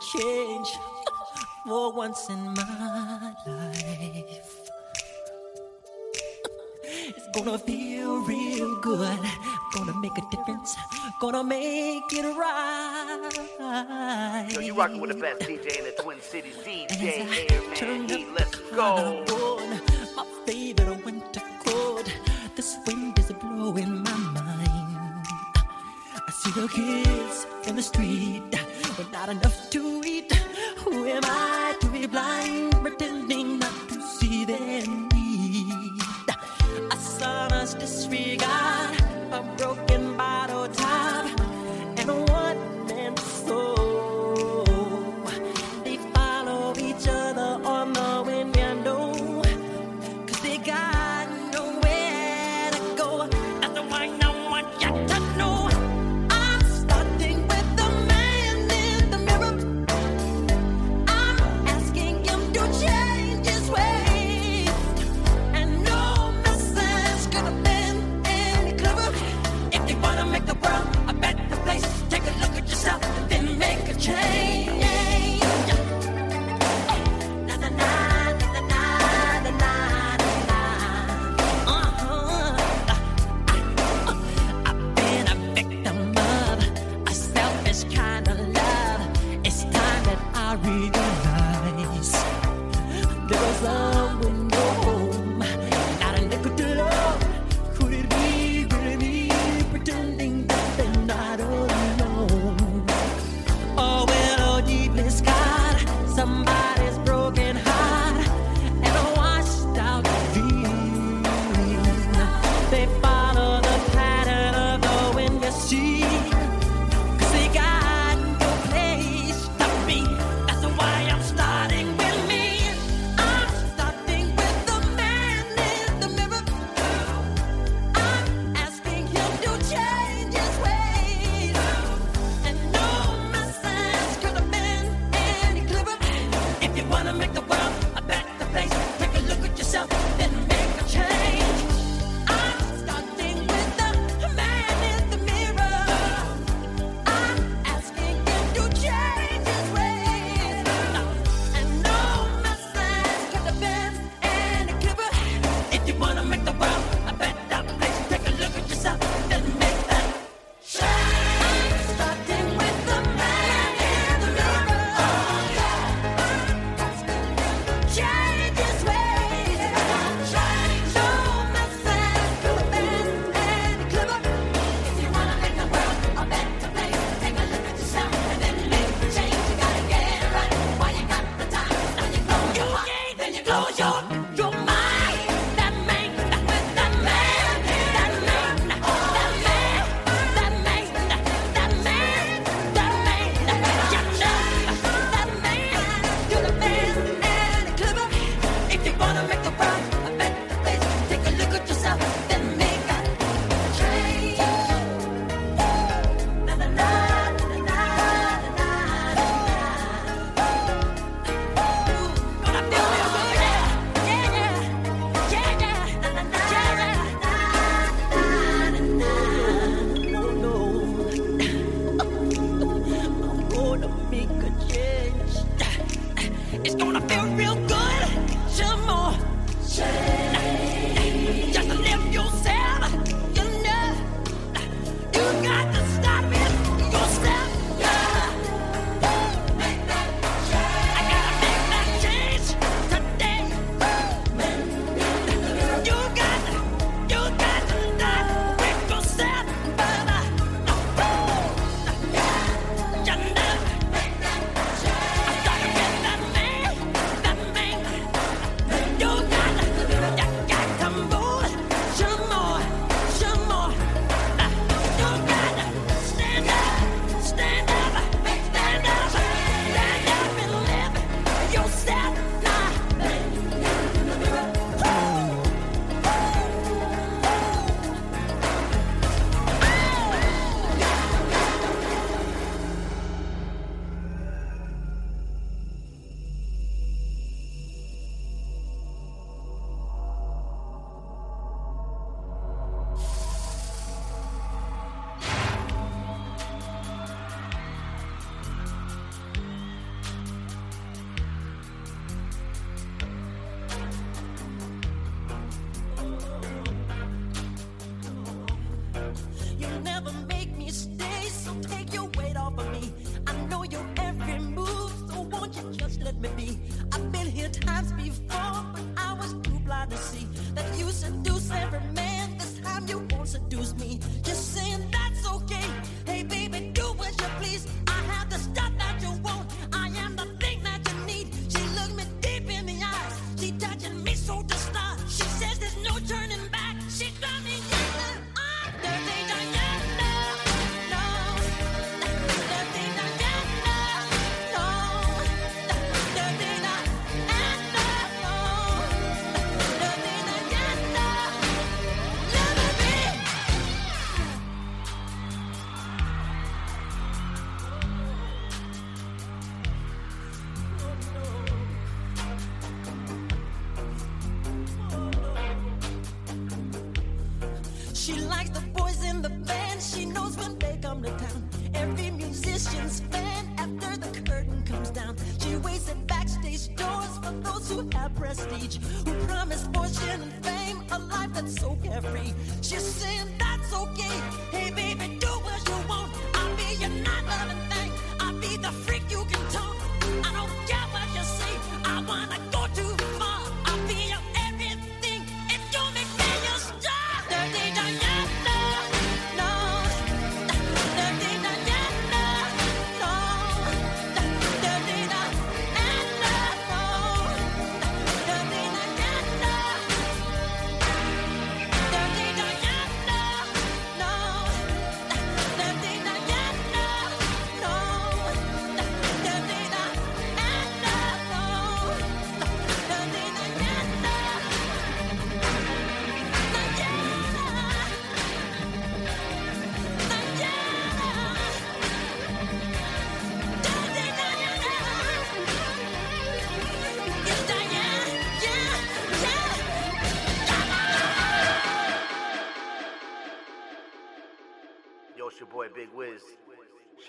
change for once in my life. It's gonna feel real good. Gonna make a difference. Gonna make it right. Yo, you rocking with the best DJ in the Twin Cities, DJ Airman. Let's go.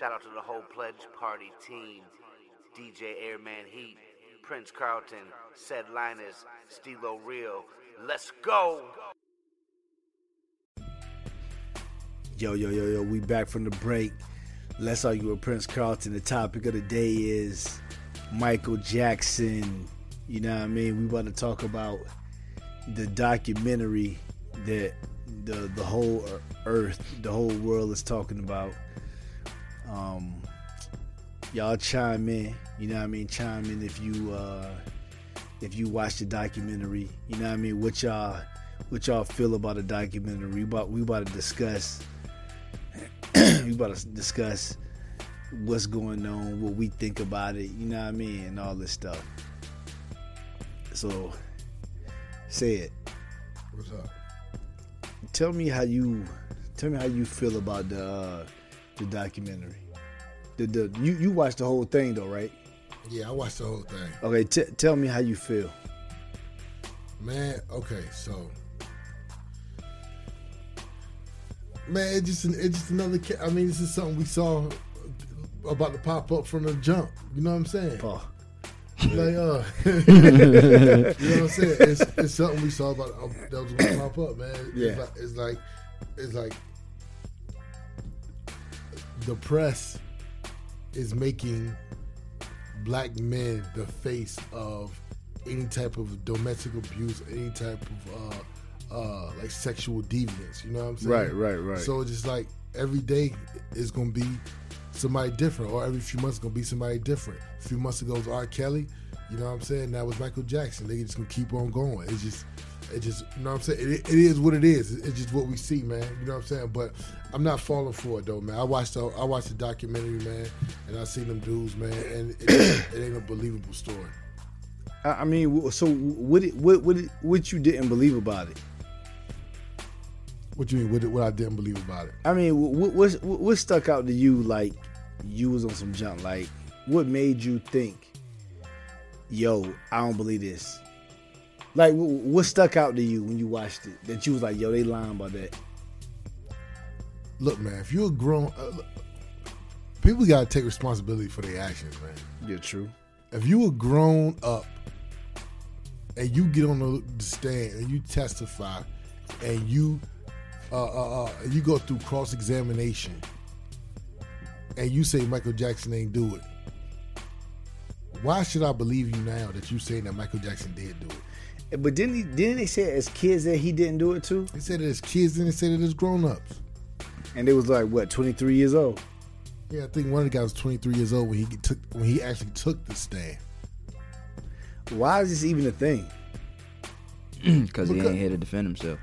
Shout out to the whole Pledge Party team. DJ Airman Heat, Prince Carlton, Said Linus, Stilo Real. Let's go! Yo, yo, yo, yo, we back from the break. Let's argue with Prince Carlton. The topic of the day is Michael Jackson. You know what I mean? We want to talk about the documentary that the the whole earth, the whole world is talking about. Um y'all chime in, you know what I mean? Chime in if you uh if you watch the documentary, you know what I mean? What y'all what y'all feel about the documentary. We about we about to discuss we about to discuss what's going on, what we think about it, you know what I mean, and all this stuff. So, say it. What's up? Tell me how you, tell me how you feel about the uh, the documentary. The the you you watched the whole thing though, right? Yeah, I watched the whole thing. Okay, t- tell me how you feel. Man, okay, so man, it's just an, it's just another. ca- I mean, this is something we saw about to pop up from the jump. You know what I'm saying? Paul. Like, uh, you know what I'm saying? It's, it's something we saw about um, that was to pop up, man. It's Yeah. like, it's like, it's like the press is making black men the face of any type of domestic abuse, any type of uh, uh, like sexual deviance. You know what I'm saying? Right, right, right. So it's just like every day is gonna be somebody different, or every few months gonna be somebody different. A few months ago it was R. Kelly. You know what I'm saying? That was Michael Jackson. They just gonna keep on going. It's just, it just, you know what I'm saying? It, it is what it is. It's just what we see, man. You know what I'm saying? But I'm not falling for it though, man. I watched the, I watched the documentary, man, and I seen them dudes, man, and it, it ain't a believable story. I mean, so what? it- What? What? it- What you didn't believe about it? What you mean? What, what I didn't believe about it? I mean, what, what what what stuck out to you? Like you was on some junk. Like what made you think, yo, I don't believe this. Like what stuck out to you when you watched it that you was like, yo, they lying about that. Look, man, if you're a grown, uh, look, people gotta take responsibility for their actions, man. Yeah, true. if you were grown up and you get on the stand and you testify and you uh, uh, uh, you go through cross examination and you say Michael Jackson ain't do it, why should I believe you now that you saying that Michael Jackson did do it? But didn't he, didn't they say as kids that he didn't do it too? They said it as kids and they said it as grown ups. And it was like what twenty three years old. Yeah, I think one of the guys was 23 years old when he took when he actually took the stand. Why is this even a thing? because he ain't here to defend himself.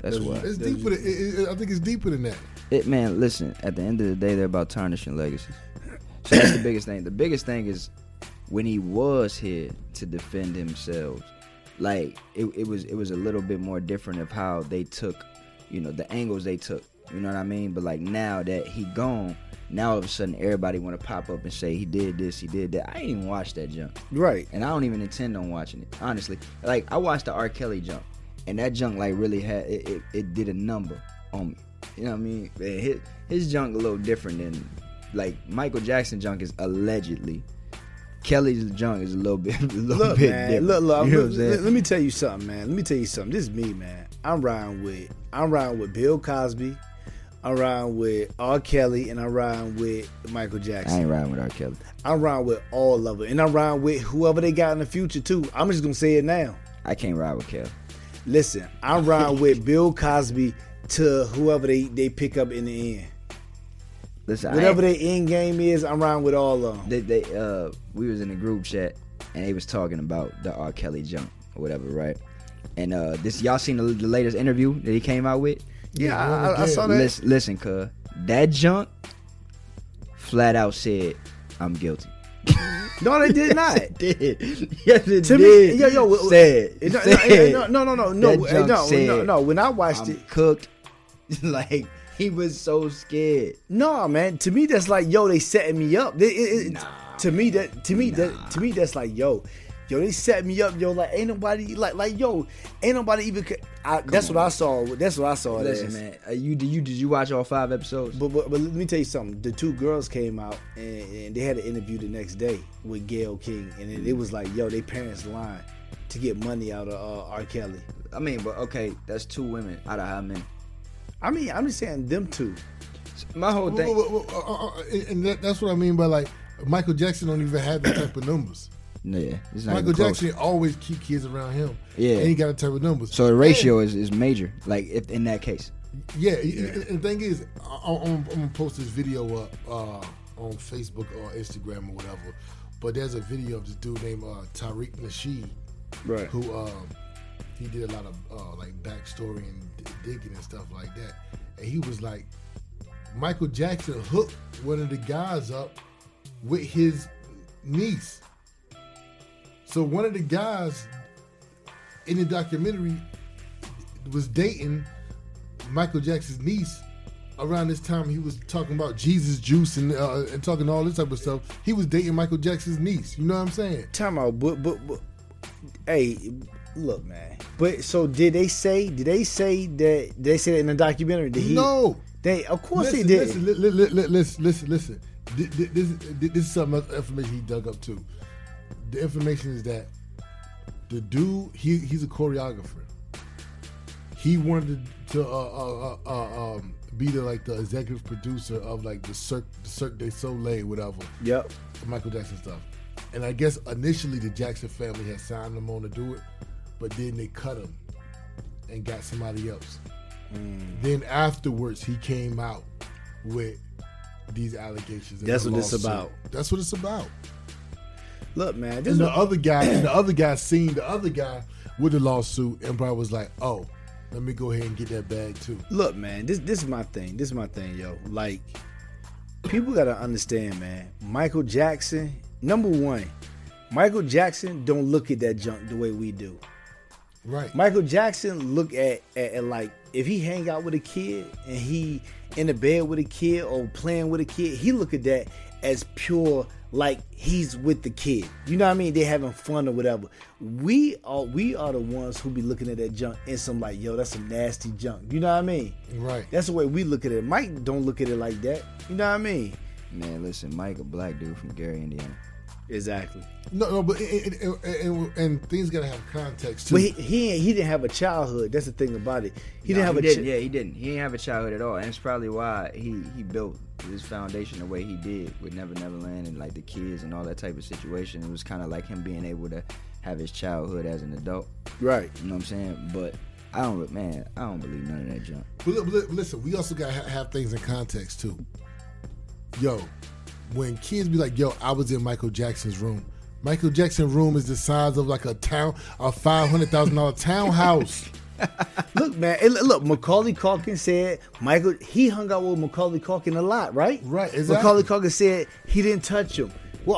That's why. It's deeper. Than, it, it, I think it's deeper than that. It man, listen. At the end of the day, they're about tarnishing legacies. So that's the biggest thing. The biggest thing is when he was here to defend himself. Like it, it was, it was a little bit more different of how they took, you know, the angles they took. You know what I mean? But like now that he gone, now all of a sudden everybody want to pop up and say he did this, he did that. I ain't even watched that junk. Right. and I don't even intend on watching it. Honestly, like I watched the R. Kelly jump and that junk like really had it. It, it did a number on me. You know what I mean? His, his junk a little different than like Michael Jackson junk is allegedly. Kelly's junk is a little bit, a little Look, bit man. different. Look, look. you know let, I'm saying? let me tell you something, man. Let me tell you something. This is me, man. I'm riding with. I'm riding with Bill Cosby. I'm riding with R. Kelly, and I'm riding with Michael Jackson. I ain't riding with R. Kelly. I'm riding with all of it, and I'm riding with whoever they got in the future too. I'm just gonna say it now. I can't ride with Kelly. Listen, I'm riding with Bill Cosby to whoever they they pick up in the end. Listen, Whatever their end game is, I'm riding with all of them. they, they uh we was in a group chat and they was talking about the R. Kelly junk or whatever, right? And uh this y'all seen the, the latest interview that he came out with? Yeah, Yeah, I, I, I saw that. Listen, listen, cuz that junk flat out said, "I'm guilty." No, they did not. did yes, it To did. me, yo, yo, w- said, no, no, said, no, no, no, no, no, That no, junk no, said, no, no. When I watched I'm it, cooked. like he was so scared. no, man. To me, that's like, yo, they setting me up. They, it, it, to me, that to me that to me that's like, yo, yo, they set me up, yo. Like, ain't nobody like, like, yo, ain't nobody even. c- I, that's what I saw. That's what I saw. Listen, as. man, uh, you did you did you watch all five episodes? But, but but let me tell you something. The two girls came out and, and they had an interview the next day with Gayle King, and it, it was like, yo, they parents lying to get money out of uh, R. Kelly. I mean, but okay, that's two women out of how many? I mean, I'm just saying them two. My whole thing. Well, well, well, uh, uh, and that, that's what I mean by like Michael Jackson don't even have that type of numbers. No, yeah, Michael. Jackson always keep kids around him. Yeah. and he got a type of numbers. So the ratio is, is major. Like if in that case, Yeah, and and the thing is, I- I'm, I'm gonna post this video up uh, on Facebook or Instagram or whatever. But there's a video of this dude named uh, Tariq Nasheed, Right. who um, he did a lot of uh, like backstory and d- digging and stuff like that. And he was like, Michael Jackson hooked one of the guys up with his niece. So one of the guys in the documentary was dating Michael Jackson's niece around this time he was talking about Jesus juice and uh, and talking all this type of stuff. He was dating Michael Jackson's niece. You know what I'm saying? Time out, but, but but hey, look, man. But so did they say? Did they say that? Did they say that in the documentary? Did he? No. They of course listen, they did. Listen, li- li- li- listen, listen, listen. Th- th- This, this is some information he dug up too. the information is that the dude he he's a choreographer. He wanted to uh, uh, uh, uh, um, be the like the executive producer of like the Cirque, the Cirque du Soleil, whatever. Yep. Michael Jackson stuff. And I guess initially the Jackson family had signed him on to do it, but then they cut him and got somebody else. Then afterwards he came out with these allegations. That's what it's about. That's what it's about. Look, man, this And the other guy, and the other guy seen the other guy with the lawsuit, and probably was like, "Oh, let me go ahead and get that bag too." look, man, this this is my thing. This is my thing, yo. Like, people gotta understand, man. Michael Jackson, number one, Michael Jackson don't look at that junk the way we do. Right. Michael Jackson look at, at, at like if he hang out with a kid and he in the bed with a kid or playing with a kid, he look at that as pure like he's with the kid. You know what I mean? They having fun or whatever. We are we are the ones who be looking at that junk and some like, yo, that's some nasty junk. You know what I mean? Right. That's the way we look at it. Mike don't look at it like that. You know what I mean? Man, listen, Mike, a black dude from Gary, Indiana. Exactly. No, no, but and, and, and, and things gotta have context too. But he he, he didn't have a childhood. That's the thing about it. He didn't have he a didn't. chi- yeah, he didn't. He didn't have a childhood at all, and it's probably why he he built his foundation the way he did with Never Never Land and like the kids and all that type of situation. It was kind of like him being able to have his childhood as an adult. right. You know what I'm saying? But I don't, man, I don't believe none of that junk. But li- li- listen, we also gotta ha- have things in context too. Yo, when kids be like, "Yo, I was in Michael Jackson's room." Michael Jackson's room is the size of like a town, a five hundred thousand dollar townhouse. Look, man. Look, look, Macaulay Culkin said Michael. He hung out with Macaulay Culkin a lot, right? Right, exactly. Macaulay Culkin said he didn't touch him. Well,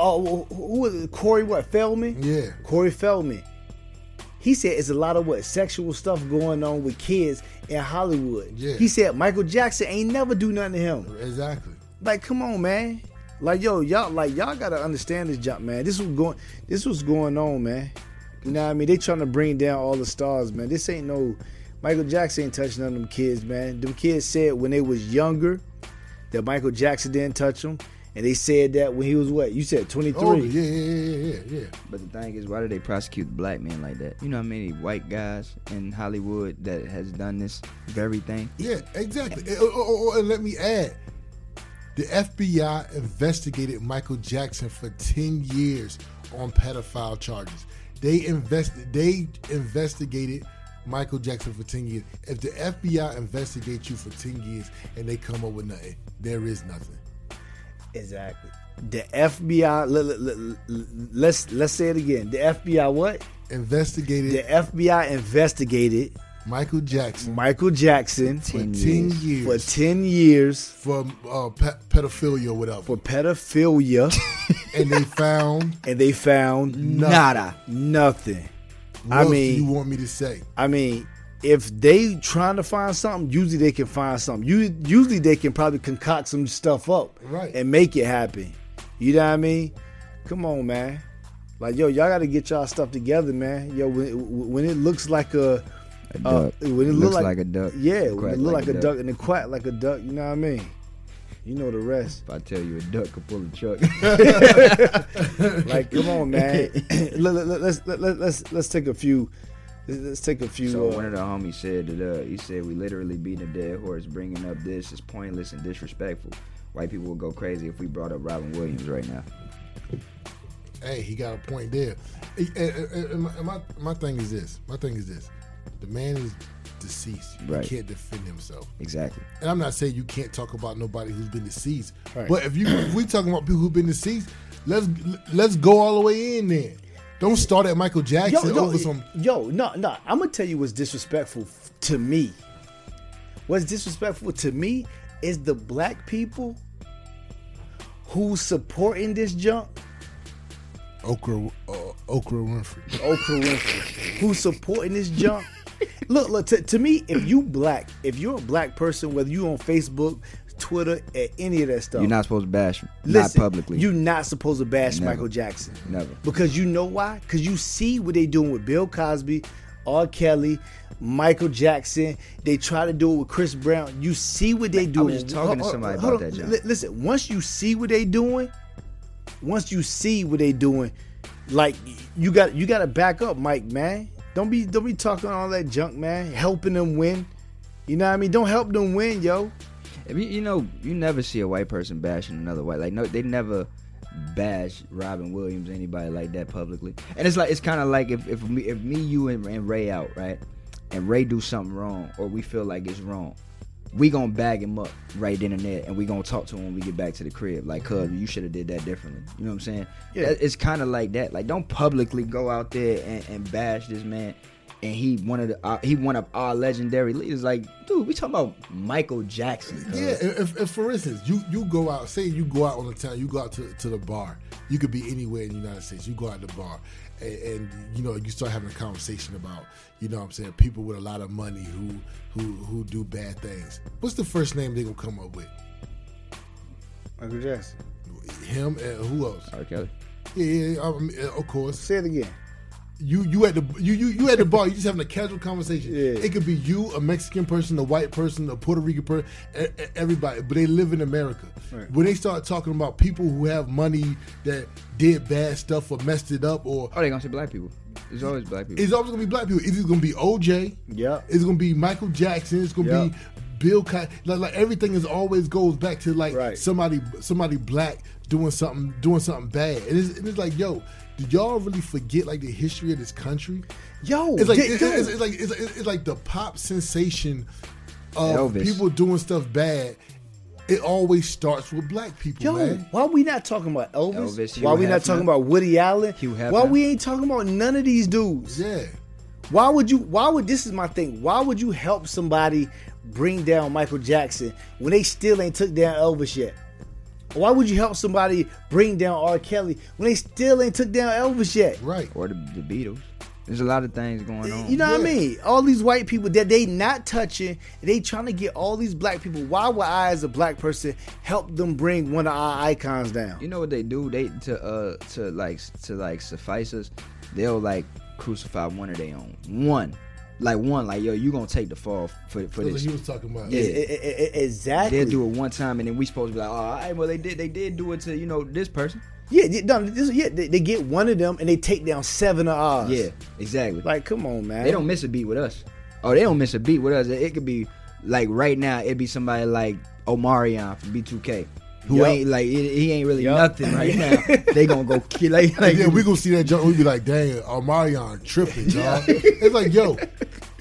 uh, who was it? Corey? What? Feldman? Yeah. Corey Feldman. He said it's a lot of what sexual stuff going on with kids in Hollywood. Yeah. He said Michael Jackson ain't never do nothing to him. Exactly. Like, come on, man. Like, yo, y'all, like y'all gotta understand this jump, man. This was going, this was going on, man. You know what I mean? They trying to bring down all the stars, man. This ain't no Michael Jackson ain't touching none of them kids, man. Them kids said when they was younger that Michael Jackson didn't touch them, and they said that when he was what? You said twenty three. Oh yeah, yeah, yeah, yeah, yeah. But the thing is, why do they prosecute black men like that? You know how many white guys in Hollywood that has done this very thing? Yeah, exactly. And, oh, oh, oh, oh and let me add, the FBI investigated Michael Jackson for ten years on pedophile charges. They invested. They investigated Michael Jackson for ten years. If the FBI investigates you for ten years and they come up with nothing, there is nothing. Exactly. The FBI. Let, let, let, let's let's say it again. The FBI what? Investigated The FBI investigated Michael Jackson Michael Jackson for 10 years. years, for 10 years for uh, pe- pedophilia or whatever, for pedophilia and they found and they found Nada. nothing. What I mean- do you want me to say? I mean, if they trying to find something, usually they can find something. Usually, usually they can probably concoct some stuff up Right. and make it happen. You know what I mean? Come on, man. Like yo, y'all got to get y'all stuff together, man. Yo, when, when it looks like a A uh, duck. when it Looks look like a duck, yeah, when quack it look like, a, duck. duck. and it quack like a duck. You know what I mean? You know the rest. If I tell you a duck could pull a truck, Like, come on, man. let, let, let, let's let, let, let's let's take a few. Let's let's take a few. So uh, one of the homies said that uh, he said we literally beating a dead horse. Bringing up this is pointless and disrespectful. White people would go crazy if we brought up Robin Williams right now. hey, he got a point there. And- and- and my, my, my thing is this. My thing is this. The man is deceased. Right. He can't defend himself. Exactly. And I'm not saying you can't talk about nobody who's been deceased. Right. But if you if we talking about people who've been deceased, let's let's go all the way in there. Don't start at Michael Jackson yo, yo, over some. yo, no, no. I'm gonna tell you what's disrespectful to me. What's disrespectful to me is the black people who supporting this junk. Okra, uh, Okra Winfrey. Oprah Winfrey, who's supporting this junk. Look, look. To, to me, if you black, if you're a black person, whether you on Facebook, Twitter, at any of that stuff, You're not supposed to bash, listen, not publicly. You're not supposed to bash Never. Michael Jackson. Never. Because you know why? Because you see what they doing with Bill Cosby, R. Kelly, Michael Jackson. They try to do it with Chris Brown. You see what they doing. was just talking to somebody hold about on. that, John. Li- Listen, once you see what they doing, once you see what they doing, like you got you got to back up, Mike, man. Don't be don't be talking all that junk, man. Helping them win. You know what I mean? Don't help them win, yo. You know, you never see a white person bashing another white. Like, no, they never bash Robin Williams, anybody like that publicly. And it's like it's kind of like if if me, if me, you, and, and Ray out, right, and Ray do something wrong, or we feel like it's wrong, we gonna bag him up right then and there, and we gonna talk to him when we get back to the crib. Like, cuz mm-hmm. you should have did that differently. You know what I'm saying? Yeah. It's kind of like that. Like, don't publicly go out there and, and bash this man. And he one of the uh, he one of our legendary leaders. Like, dude, we talking about Michael Jackson. cuz. Yeah, if, if for instance you you go out, say you go out on the town, you go out to, to the bar. You could be anywhere in the United States. You go out to the bar, and, and you know you start having a conversation about you know what I'm saying people with a lot of money who who who do bad things. What's the first name they gonna come up with? Michael Jackson. Him and who else? R. Kelly. Yeah, yeah, yeah, I mean, of course. Say it again. You you at the you you you at the bar. You just having a casual conversation. Yeah. It could be you, a Mexican person, a white person, a Puerto Rican person, everybody. But they live in America. Right. When they start talking about people who have money that did bad stuff or messed it up, or Oh, they gonna say black people. It's always black people. it's always gonna be black people. It's gonna be OJ. Yeah. It's gonna be Michael Jackson. It's gonna Yep. be Bill Cosby. Like, like everything is always goes back to like Right. somebody somebody black doing something doing something bad. And it's, and it's like, yo, did y'all really forget like the history of this country? Yo, It's like di- it's, it's, it's like it's, it's like the pop sensation of Elvis. people doing stuff bad. It always starts with black people, Yo, man. why we not talking about Elvis? Elvis, Hugh why we not talking about Woody Allen? Why we ain't talking about none of these dudes? Yeah. Why would you? Why would this is my thing? Why would you help somebody bring down Michael Jackson when they still ain't took down Elvis yet? Why would you help somebody bring down R. Kelly when they still ain't took down Elvis yet? Right. or the, the Beatles. There's a lot of things going on. You know what I mean? All these white people that they not touching, they trying to get all these black people. Why would I, as a black person, help them bring one of our icons down? You know what they do? They to uh to like to like suffice us. They'll like crucify one of their own. One, like one, like yo, you gonna take the fall for for That's what this. he was talking about. Yeah. E- e- e- exactly. They'll do it one time, and then we supposed to be like, oh, all right, well they did they did do it to you know this person. Yeah, yeah, no, this, yeah they, they get one of them and they take down seven of ours. Yeah, exactly. like come on, man. They don't miss a beat with us. Oh, they don't miss a beat with us. It, it could be like right now. It'd be somebody like Omarion from B2K, who Yup. ain't like he ain't really Yup. nothing right now. they gonna go kill like, like yeah, we gonna see that jump. We be like, dang, Omarion tripping, y'all. it's like, yo,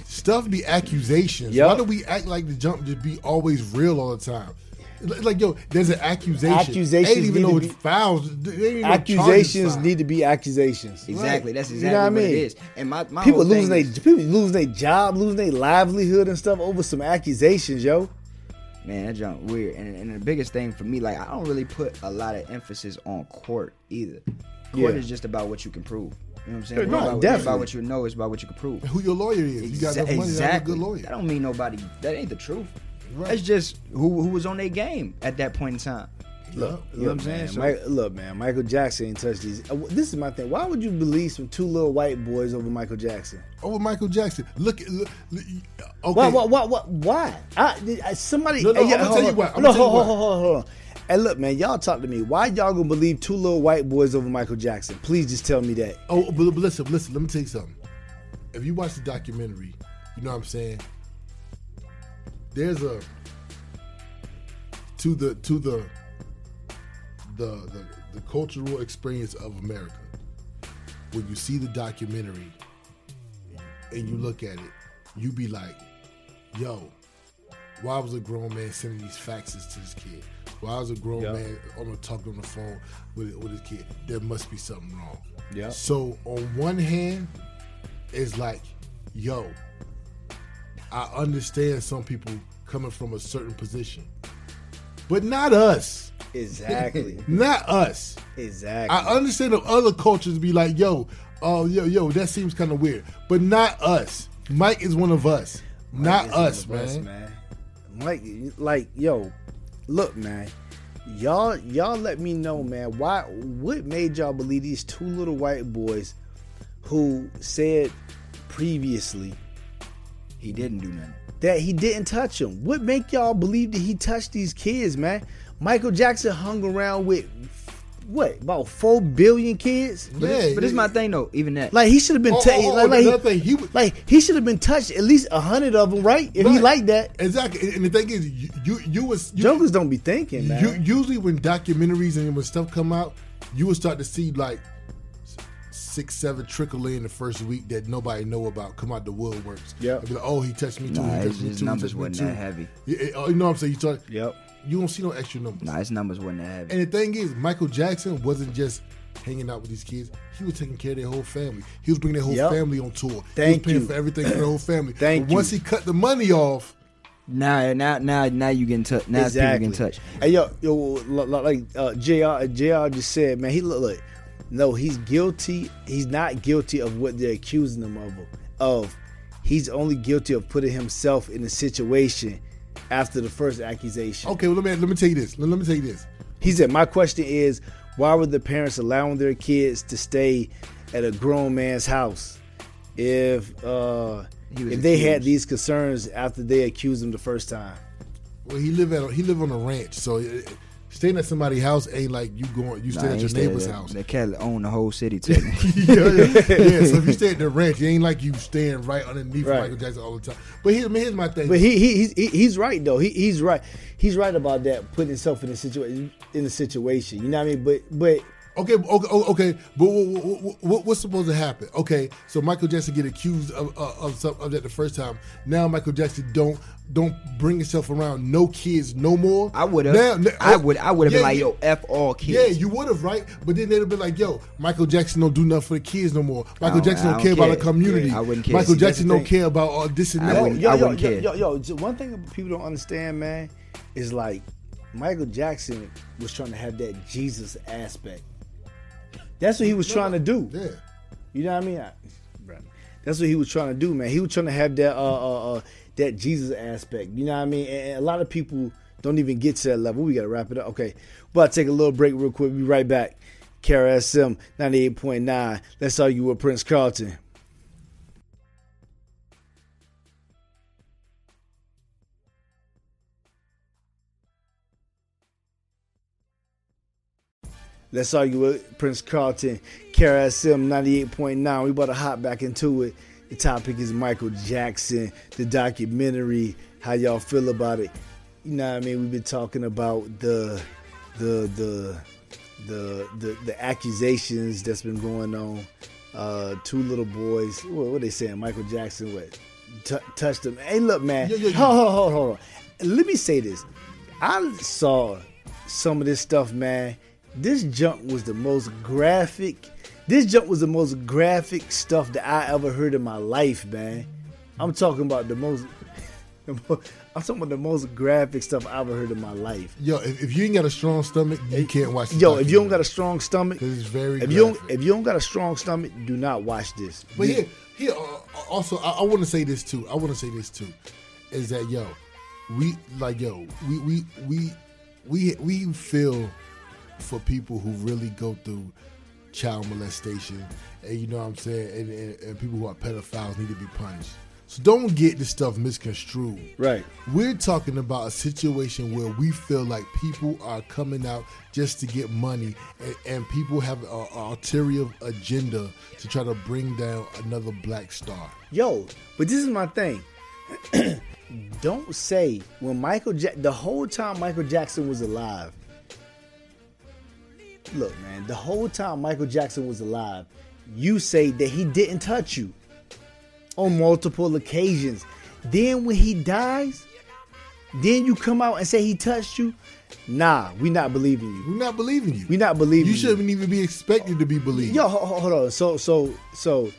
stuff be accusations. Yup. Why do we act like the jump just be always real all the time? Like, yo, there's an accusation. Accusations They ain't even need know to it's be- fouls. They ain't even know charges accusations need to be accusations. Exactly. That's You exactly know what I mean? it is. And my, my People losing their people losing their job, losing their livelihood and stuff over some accusations, yo. Man, that junk weird. And, and the biggest thing for me, like I don't really put a lot of emphasis on court either. Court Yeah. is just about what you can prove. You know what I'm saying? No, about, it's definitely. about what you know. It's about what you can prove. Who your lawyer is? You got enough money have a good lawyer. That don't mean nobody. That ain't the truth. Right. That's just who who was on their game at that point in time. Look, You know what I'm saying? man, So- Mi- look, man, Michael Jackson ain't touched these. uh, This is my thing. Why would you believe some two little white boys over Michael Jackson? Over Michael Jackson. Look, at- look, look okay. Why? Why? Why? why, why? I, I, somebody. No, no, hey, I'ma tell you what, No, hold, what. hold, hold, hold on. Hey, look, man, y'all talk to me. Why y'all gonna believe two little white boys over Michael Jackson? Please just tell me that. Oh, but, but listen, listen. Let me tell you something. If you watch the documentary, you know what I'm saying. There's a to the to the the the, the cultural experience of America. When you see the documentary and you look at it, you be like, "Yo, why was a grown man sending these faxes to this kid? Why was a grown Yeah. man on the talking on the phone with with his kid? There must be something wrong." Yeah. So on one hand, it's like, yo, I understand some people coming from a certain position, but not us. Exactly. Not us. exactly. I understand if other cultures be like, yo, oh, yo, yo, that seems kind of weird, but not us. Mike is one of us, not us, of us, man. Like, like, yo, look, man. Y'all, y'all, let me know, man. Why? What made y'all believe these two little white boys, who said previously He didn't do nothing. that he didn't touch them? What make y'all believe that he touched these kids, man? Michael Jackson hung around with what about four billion kids? But, it's, but it's my thing though. Even that, Like he should have been Oh, ta- oh, oh, like, like, thing, he would- like he should have been touched at least a hundred of them, right? If he Right. like that, Exactly. And the thing is, you you, you was you, jokers don't be thinking, man. you, usually when documentaries and when stuff come out, you will start to see like six, seven trickle in the first week that nobody know about come out the woodworks. Yeah, like, oh, he touched me too. Nah, he his, touched me too. he numbers touched me wasn't too. that heavy. Yeah, yeah, oh, you know what I'm saying? You start. Yep. You don't see no extra numbers. Nah, his numbers wasn't that heavy. And the thing is, Michael Jackson wasn't just hanging out with these kids. He was taking care of their whole family. He was bringing their whole Yep. family on tour. Thank he was paying you. for everything for their whole family. Thank but once you. he cut the money off, Now, now, now, now you getting touched. Now exactly. people in touch. Hey yo, yo, lo- lo- like uh, Jr. Jr. just said, man, he look, look. No, he's guilty. He's not guilty of what they're accusing him of. Of he's only guilty of putting himself in a situation after the first accusation. okay, well let me let me tell you this. Let, let me tell you this. He said, My question is, why were the parents allowing their kids to stay at a grown man's house if uh, He was if they had these concerns after they accused him the first time? Well, he live at a, he live on a ranch, so uh, staying at somebody's house ain't like you going you Nah, stay at your neighbor's there. house. The cat own the whole city, technically. yeah, yeah, yeah. So if you stay at the ranch, it ain't like you staying right underneath Right. Michael Jackson all the time. But here, here's my thing. But he, he he's he's right though. He, he's right. He's right about that. Putting himself in a situation in a situation. You know what I mean? But but Okay, okay, okay, but what, what, what, what's supposed to happen? Okay, so Michael Jackson get accused of of, of, some, of that the first time. Now Michael Jackson don't don't bring yourself around no kids no more. I would have. I would. I would have Yeah, been like, yo, f all kids. Yeah, you would have, right? But then they'd have been like, "Yo, Michael Jackson don't do nothing for the kids no more. Michael don't- Jackson don't, don't care about the community. Yeah, I wouldn't care. Michael See, Jackson don't care about all this and I that." wouldn't- yo, yo, wouldn't yo, care. yo, yo, just one thing people don't understand, man, is like Michael Jackson was trying to have that Jesus aspect. That's what he was trying to do. Yeah. You know what I mean? I, that's what he was trying to do, man. He was trying to have that uh, uh, uh that Jesus aspect. You know what I mean? And, a lot of people don't even get to that level. We got to wrap it up. Okay, but take a little break real quick. We'll be right back. Kara SM ninety eight point nine. Let's argue with Prince Carlton. Let's argue with Prince Carlton, Kara SM 98.9. We about to hop back into it. The topic is Michael Jackson, the documentary. How y'all feel about it? You know what I mean? We've been talking about the the the the the, the accusations that's been going on. Uh, two little boys. What, what they saying? Michael Jackson what t- touched them? Hey, look, man. Yeah, yeah, yeah. Hold, hold, hold, hold on. Let me say this. I saw some of this stuff, man. This junk was the most graphic. This jump was the most graphic stuff that I ever heard in my life, man. I'm talking about the most. the I'm talking about the most graphic stuff I've ever heard in my life. Yo, if, if you ain't got a strong stomach, you can't watch. This Yo, if you don't got a strong stomach, it's very if you don't if you don't got a strong stomach, do not watch this. But here, here. Uh, also, I, I want to say this too. I want to say this too, is that yo, we like yo, we we we we we feel for people who really go through child molestation, and you know what I'm saying, and, and, and people who are pedophiles need to be punished. So don't get this stuff misconstrued. Right. We're talking about a situation where we feel like people are coming out just to get money, and, and people have an ulterior agenda to try to bring down another black star. Yo, but this is my thing. Don't say when Michael ja- the whole time Michael Jackson was alive. Look, man, the whole time Michael Jackson was alive, you say that he didn't touch you on multiple occasions. Then when he dies, then you come out and say he touched you. Nah, we not believing you. We're not believing you. We not believing You you. shouldn't even be expected to be believed. Yo, ho- ho- hold on. So, so, so,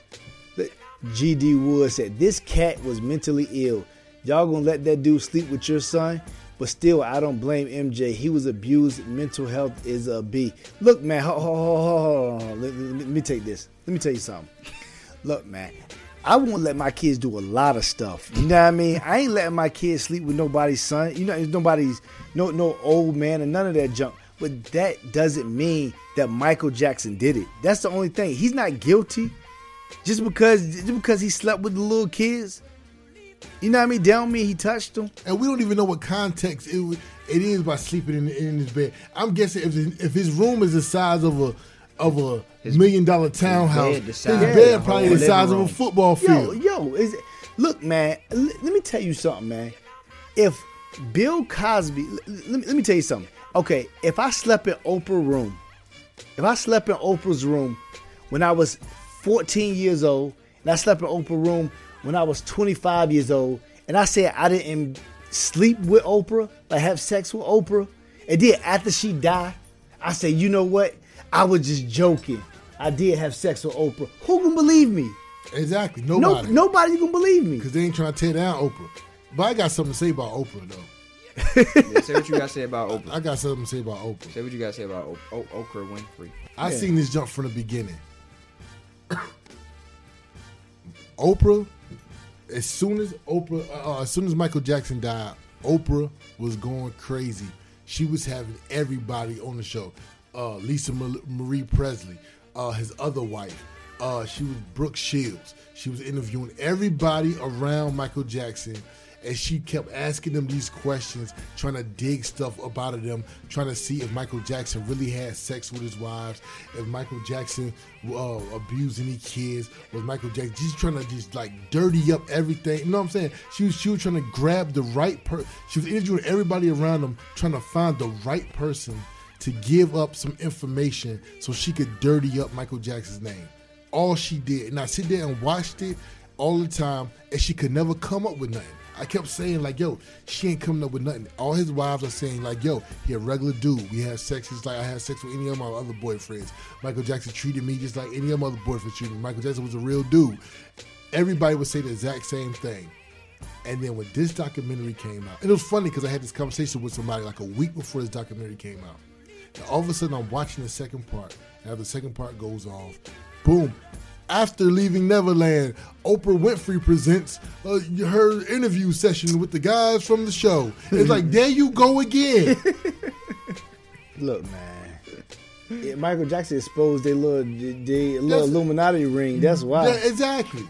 G.D. Wood said this cat was mentally ill. Y'all gonna let that dude sleep with your son? But still, I don't blame MJ. He was abused. Mental health is a B. Look, man. Ho, ho, ho, ho, ho, ho. Let, let- me take this. Let me tell you something. Look, man. I won't let my kids do a lot of stuff. You know what I mean? I ain't letting my kids sleep with nobody's son. You know, nobody's no no old man and none of that junk. But that doesn't mean that Michael Jackson did it. That's the only thing. He's not guilty. Just because just because he slept with the little kids. You know what I mean? That don't he touched them. and we don't even know what context it wa- it is by sleeping in, in his bed. I'm guessing if his, if his room is the size of a of a His- million dollar townhouse, bed the his bed, of probably the size of a football field. yo, is it, look, man. l- let me tell you something, man. If Bill Cosby, l- l- let me, let me tell you something. Okay, if I slept in Oprah's room, if I slept in Oprah's room when I was 14 years old, and I slept in Oprah's room when I was 25 years old, and I said I didn't sleep with Oprah, like have sex with Oprah, and then after she died, I said, you know what? I was just joking. I did have sex with Oprah. Who can believe me? Exactly, No, nobody. nobody can believe me. because they ain't trying to tear down Oprah. But I got something to say about Oprah though. Yeah, say what you got to say about Oprah. I got something to say about Oprah. Say what you got to say about o- o- Oprah Winfrey. I seen this jump from the beginning. Oprah, as soon as Oprah, uh, as soon as Michael Jackson died, Oprah was going crazy. She was having everybody on the show. Uh, Lisa Marie Presley, uh, his other wife. Uh, she was Brooke Shields. She was interviewing everybody around Michael Jackson and she kept asking them these questions, trying to dig stuff up out of them, trying to see if Michael Jackson really had sex with his wives, if Michael Jackson uh, abused any kids, was Michael Jackson just trying to just like dirty up everything. You know what I'm saying? She was she was trying to grab the right per. She was interviewing everybody around them, trying to find the right person to give up some information so she could dirty up Michael Jackson's name. All she did, and I sit there and watched it all the time, and she could never come up with nothing. I kept saying like, "Yo, she ain't coming up with nothing." All his wives are saying like, "Yo, he a regular dude. We had sex just like I had sex with any of my other boyfriends." Michael Jackson treated me just like any of my other boyfriends treated me. Michael Jackson was a real dude. Everybody would say the exact same thing. And then when this documentary came out, it was funny because I had this conversation with somebody like a week before this documentary came out. And all of a sudden, I'm watching the second part. And after the second part goes off, boom. After leaving Neverland, Oprah Winfrey presents uh, her interview session with the guys from the show. It's like, there you go again. Look, man. Yeah, Michael Jackson exposed their little, their little That's- Illuminati ring. That's why. Yeah, exactly.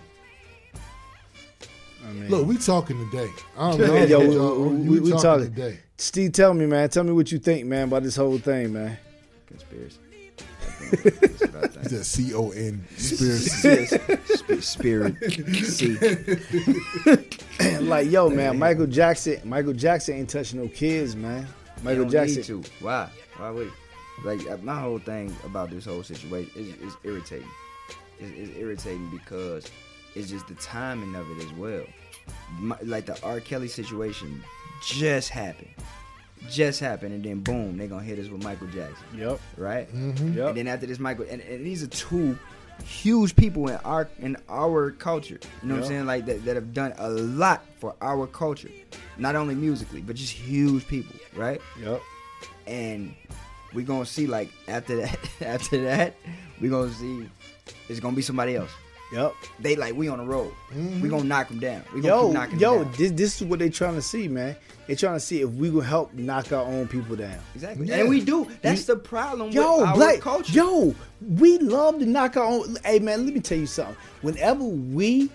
I mean, Look, we talking today. I don't know. Yo, we, y'all. we, we, we talking talking. today. Steve, tell me, man. Tell me what you think, man, about this whole thing, man. Conspiracy. I think that's about that. It's a C O N conspiracy. Sp- Spirit. See. like, yo, man, Michael Jackson. Michael Jackson ain't touching no kids, man. Michael don't Jackson. Need to. Why? Why would? Like uh, my whole thing about this whole situation is, is irritating. It's, it's irritating because it's just the timing of it as well. My, like the R. Kelly situation just happened, just happened, and then boom, they're gonna hit us with Michael Jackson, Yep. right? Mm-hmm. Yep. And then after this, Michael, and, and these are two huge people in our in our culture. You know what I'm saying? Like that, that have done a lot for our culture, not only musically, but just huge people, right? Yep. and we gonna see like after that after that we gonna see it's gonna be somebody else Yep. they like we on the road we mm-hmm. gonna knock them down we gonna Yo, keep knocking yo, them down. Yo, this this is what they trying to see, man. They trying to see if we gonna help knock our own people down. exactly Yeah. and we do that's the problem Yo, with our black culture Yo, we love to knock our own. Hey, man, let me tell you something. Whenever we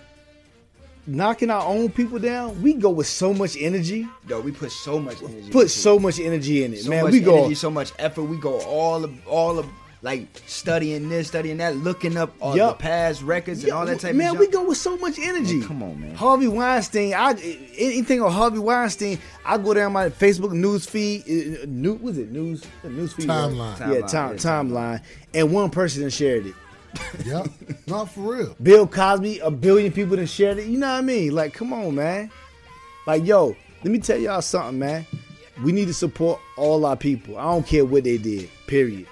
knocking our own people down, we go with so much energy. yo we put so much energy Put so much energy in it, so man. We go. energy, so much effort we go all of all of like studying this studying that looking up all Yup. the past records and all that type man, of we go with so much energy. Man, come on, man. Harvey Weinstein. I anything on Harvey Weinstein. I go down my Facebook news feed. uh, New was it news news feed right? Timeline. Yeah, time yeah, timeline. And one person shared it. yep. Not for real. Bill Cosby, a billion people that shared it. You know what I mean? Like, come on, man. Like, yo, let me tell y'all something, man. We need to support all our people. I don't care what they did. Period.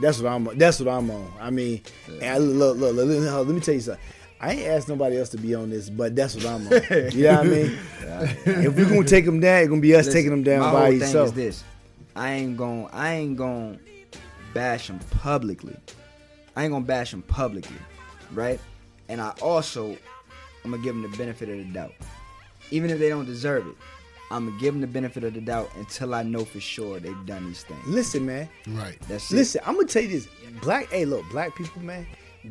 That's what I'm. That's what I'm on. I mean, and I- look, look, look, look, let me tell you something. I ain't asked nobody else to be on this, but that's what I'm on. You know what I mean? if we're gonna take them down, it's gonna be us Listen, taking them down my by whole thing is this: I ain't gon' I ain't gon' bash them publicly. I ain't gonna bash them publicly, right? And I also I'm gonna give them the benefit of the doubt, even if they don't deserve it. I'm gonna give them the benefit of the doubt until I know for sure they've done these things. Listen, man. Right. That's it. Listen, I'm gonna tell you this. Black, hey, look, black people, man,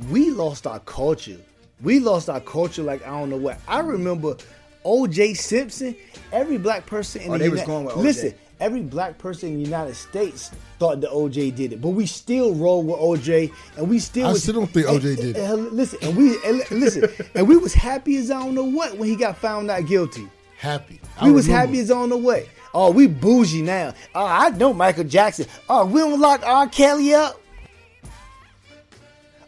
we lost our culture. We lost our culture like I don't know what. I remember O.J. Simpson. Every black person in Oh, the they was going with listen. Every black person in the United States thought that OJ did it, but we still roll with OJ, and we still. I was- still don't think and- O.J. did it. and- listen, and we and listen, and we was happy as I don't know what when he got found not guilty. Happy. I We was remember. happy as on the way. Oh, we bougie now. Oh, I know Michael Jackson. Oh, we don't lock R. Kelly up.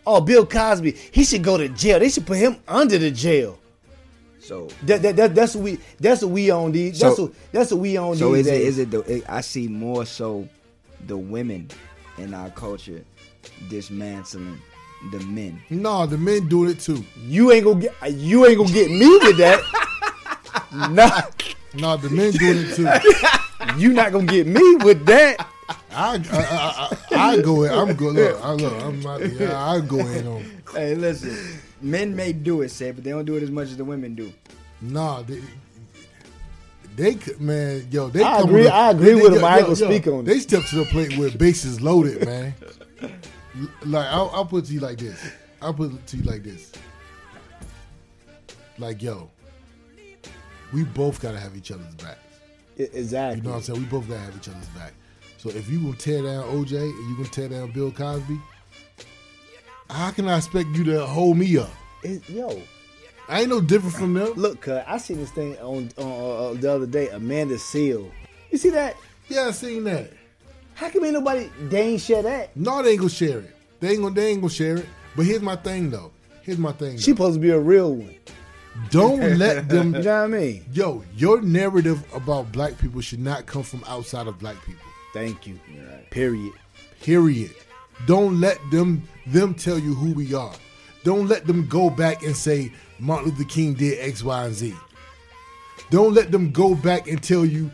Oh, Bill Cosby. He should go to jail. They should put him under the jail. So That, that, that, that's what we. That's what we on these. That's what. That's what we on So these is it days. is it the it, I see more so the women in our culture dismantling the men. No, the men doing it too. You ain't gonna get. You ain't gonna get me with that. nah, No, the men doing it too. you not gonna get me with that. I, I, I, I, I go in. I'm good. Look, I look. I'm not. Yeah, I go in on. Hey, listen, men may do it, say, but they don't do it as much as the women do. Nah, they, they man, yo, they. I come agree- with a- I agree they- with yo, him. I ain't gonna yo, speak on They step to the plate with bases loaded, man. Like I'll, I'll put it to you like this. I'll put it to you like this. Like yo, we both gotta have each other's backs. Exactly. You know what I'm saying? We both gotta have each other's back. So if you gonna tear down OJ and you gonna tear down Bill Cosby, how can I expect you to hold me up? Yo, I ain't no different from them. look, cuz I seen this thing on, on uh, the other day. Amanda Seales. You see that? Yeah, I seen that. How come ain't nobody? They ain't share that. No, they ain't gonna share it. They ain't gonna. They ain't gonna share it. But here's my thing though. Here's my thing. She though. supposed to be a real one. Don't let them. You know what I mean? Yo, your narrative about black people should not come from outside of black people. Thank you. Period. Period. Don't let them them tell you who we are. Don't let them go back and say Martin Luther King did X, Y, and Z. Don't let them go back and tell you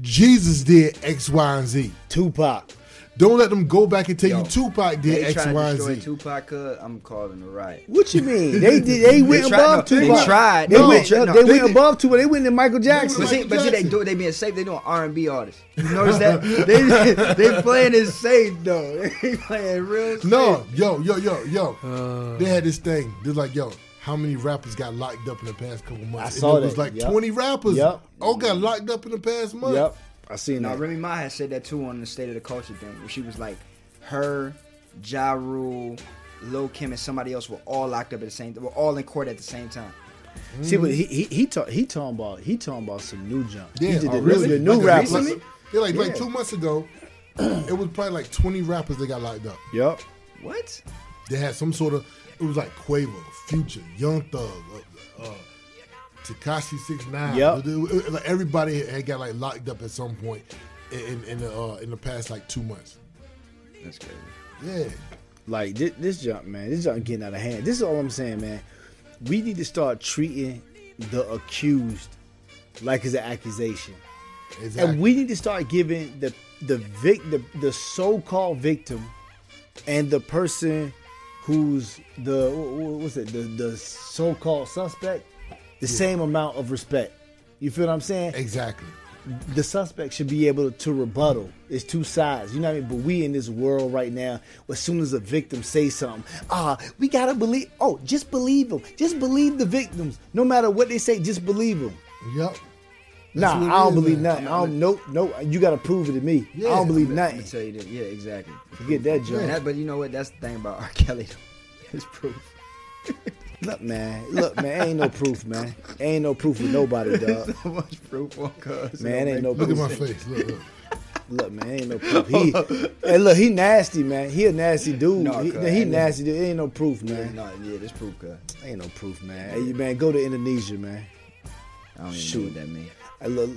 Jesus did X, Y, and Z. Tupac. Don't let them go back and tell Yo, you Tupac did XYZ. They X, to and Z. Tupac, cuz I'm calling a riot. What you mean? They did. They went tried- above no, they tried. They No, went. Uh, no, they they went did. above Tupac. They went to Michael Jackson. But see, Michael but see, they do they being safe. They doing R and B artists. You notice that they they playing it safe though. They playing real. No, safe. yo, yo, yo, yo. Uh. they had this thing. They're like, yo, how many rappers got locked up in the past couple months? I And saw it was that. like Yup. 20 rappers. Yup. All got locked up in the past month. Yep. I seen Now that. Remy Ma had said that too on the State of the Culture thing, where she was like, her, Ja Rule, Lil Kim, and somebody else were all locked up at the same. Time, were all in court at the same time. See, but he he he, talk, he talking about he talking about some new junk. Yeah, he did the oh, new, really? the new Like, rappers. Like, yeah, like, like two months ago, it was probably like 20 rappers that got locked up. Yep. What? They had some sort of, it was like Quavo, Future, Young Thug, uh, uh, Tekashi 69. Yep. Like everybody had got like locked up at some point in, in, the, uh, in the past like two months. That's crazy. Yeah. Like this, this junk, man. This jump getting out of hand. This is all I'm saying, man. We need to start treating the accused like it's an accusation. Exactly. And we need to start giving the the vic the, the so-called victim and the person who's the wh- wh- what's it the the so-called suspect the same amount of respect. You feel what I'm saying? exactly. the suspect should be able to rebuttal. It's two sides, you know what I mean? But we in this world right now, as soon as a victim say something, ah, we gotta believe. Oh, just believe them. Just believe the victims, no matter what they say. Just believe them. Yep. Nah, I don't is, believe man. nothing. I don't. Nope, nope. You gotta prove it to me. Yeah, I don't believe I'm nothing. tell you that. Yeah, exactly. Forget that joke. that, but you know what? That's the thing about R. Kelly. though. His proof. Look, man. Look, man. Ain't no proof, man. Ain't no proof with nobody, dog. so much proof on cuz. Man, ain't no proof. Look at my face. Look, look. Look, man, ain't no proof. He, hey, look, he nasty, man. He a nasty dude. No, he, he nasty dude. Ain't no proof, man. No, yeah, this proof, cuz. Ain't no proof, man. Hey, man, go to Indonesia, man. I don't even Shoot. know what that means. I look,